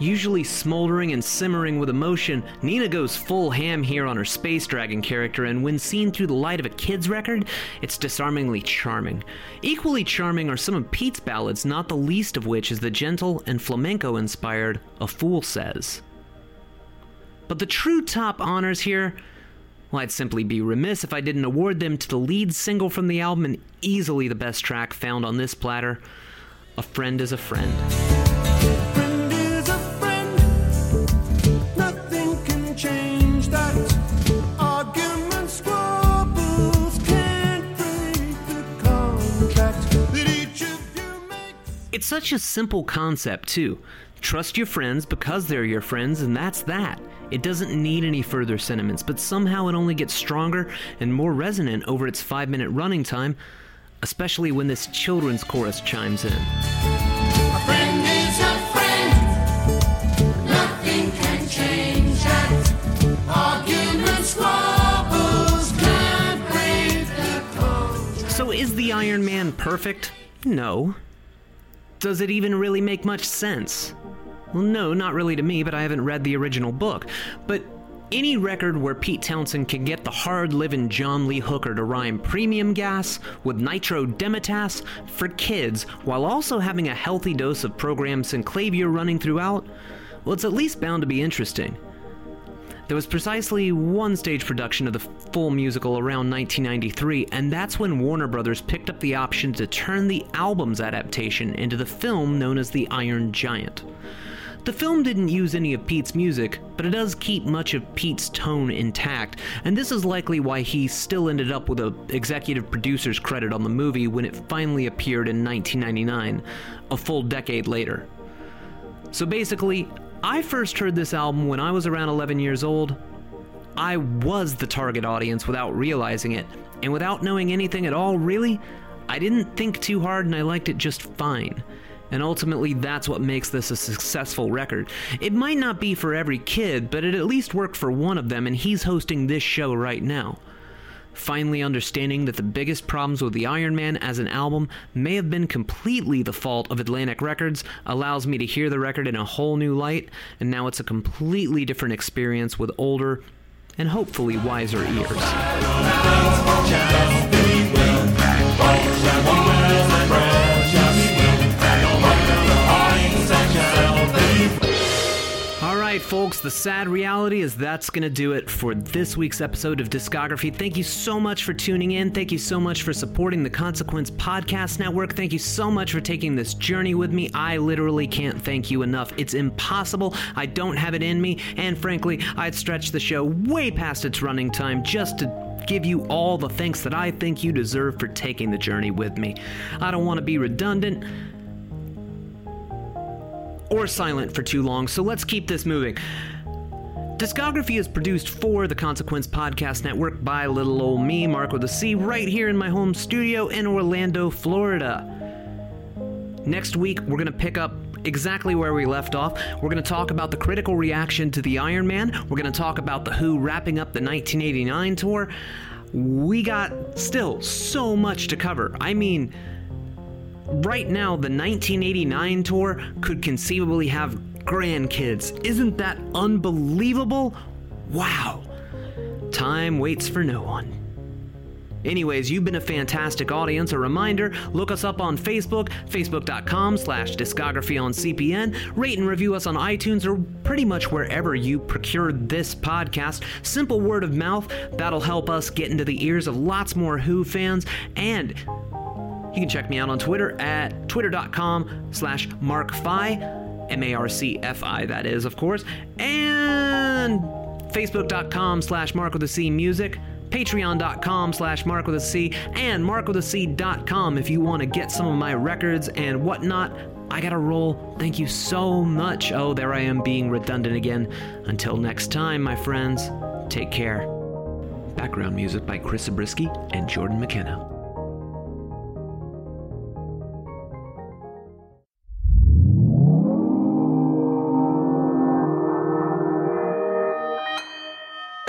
S3: Usually smoldering and simmering with emotion, Nina goes full ham here on her Space Dragon character, and when seen through the light of a kid's record, it's disarmingly charming. Equally charming are some of Pete's ballads, not the least of which is the gentle and flamenco inspired A Fool Says. But the true top honors here, well, I'd simply be remiss if I didn't award them to the lead single from the album and easily the best track found on this platter A Friend is a Friend. It's such a simple concept, too. Trust your friends because they're your friends, and that's that. It doesn't need any further sentiments, but somehow it only gets stronger and more resonant over its five minute running time, especially when this children's chorus chimes in.
S4: A friend is a friend. Nothing can change that. Arguments, squabbles can't break the contract.
S3: So, is the Iron Man perfect? No. Does it even really make much sense? Well, no, not really to me, but I haven't read the original book. But any record where Pete Townshend can get the hard living John Lee Hooker to rhyme premium gas with nitro demitas for kids while also having a healthy dose of program synclavier running throughout, well, it's at least bound to be interesting. There was precisely one stage production of the full musical around 1993, and that's when Warner Brothers picked up the option to turn the album's adaptation into the film known as The Iron Giant. The film didn't use any of Pete's music, but it does keep much of Pete's tone intact, and this is likely why he still ended up with an executive producer's credit on the movie when it finally appeared in 1999, a full decade later. So basically, I first heard this album when I was around 11 years old. I was the target audience without realizing it, and without knowing anything at all, really, I didn't think too hard and I liked it just fine. And ultimately, that's what makes this a successful record. It might not be for every kid, but it at least worked for one of them, and he's hosting this show right now. Finally, understanding that the biggest problems with the Iron Man as an album may have been completely the fault of Atlantic Records allows me to hear the record in a whole new light, and now it's a completely different experience with older and hopefully wiser ears. Right, folks, the sad reality is that's going to do it for this week's episode of Discography. Thank you so much for tuning in. Thank you so much for supporting the Consequence Podcast Network. Thank you so much for taking this journey with me. I literally can't thank you enough. It's impossible. I don't have it in me. And frankly, I'd stretch the show way past its running time just to give you all the thanks that I think you deserve for taking the journey with me. I don't want to be redundant or silent for too long, so let's keep this moving. Discography is produced for the Consequence Podcast Network by little old me, Marc a C, right here in my home studio in Orlando, Florida. Next week, we're going to pick up exactly where we left off. We're going to talk about the critical reaction to the Iron Man. We're going to talk about The Who wrapping up the 1989 tour. We got still so much to cover. I mean, right now, the 1989 tour could conceivably have grandkids. Isn't that unbelievable? Wow. Time waits for no one. Anyways, you've been a fantastic audience. A reminder, look us up on Facebook, facebook.com slash discography on CPN. Rate and review us on iTunes or pretty much wherever you procured this podcast. Simple word of mouth, that'll help us get into the ears of lots more Who fans. And you can check me out on Twitter at twitter.com slash marcfi, M-A-R-C-F-I, that is, of course. And facebook.com slash mark with a C music patreon.com slash mark with a c and marcwithac.com if you want to get some of my records and whatnot. I gotta roll. Thank you so much. Oh there i am being redundant again. Until next time my friends take care. Background music by chris zabriskie and jordan mckenna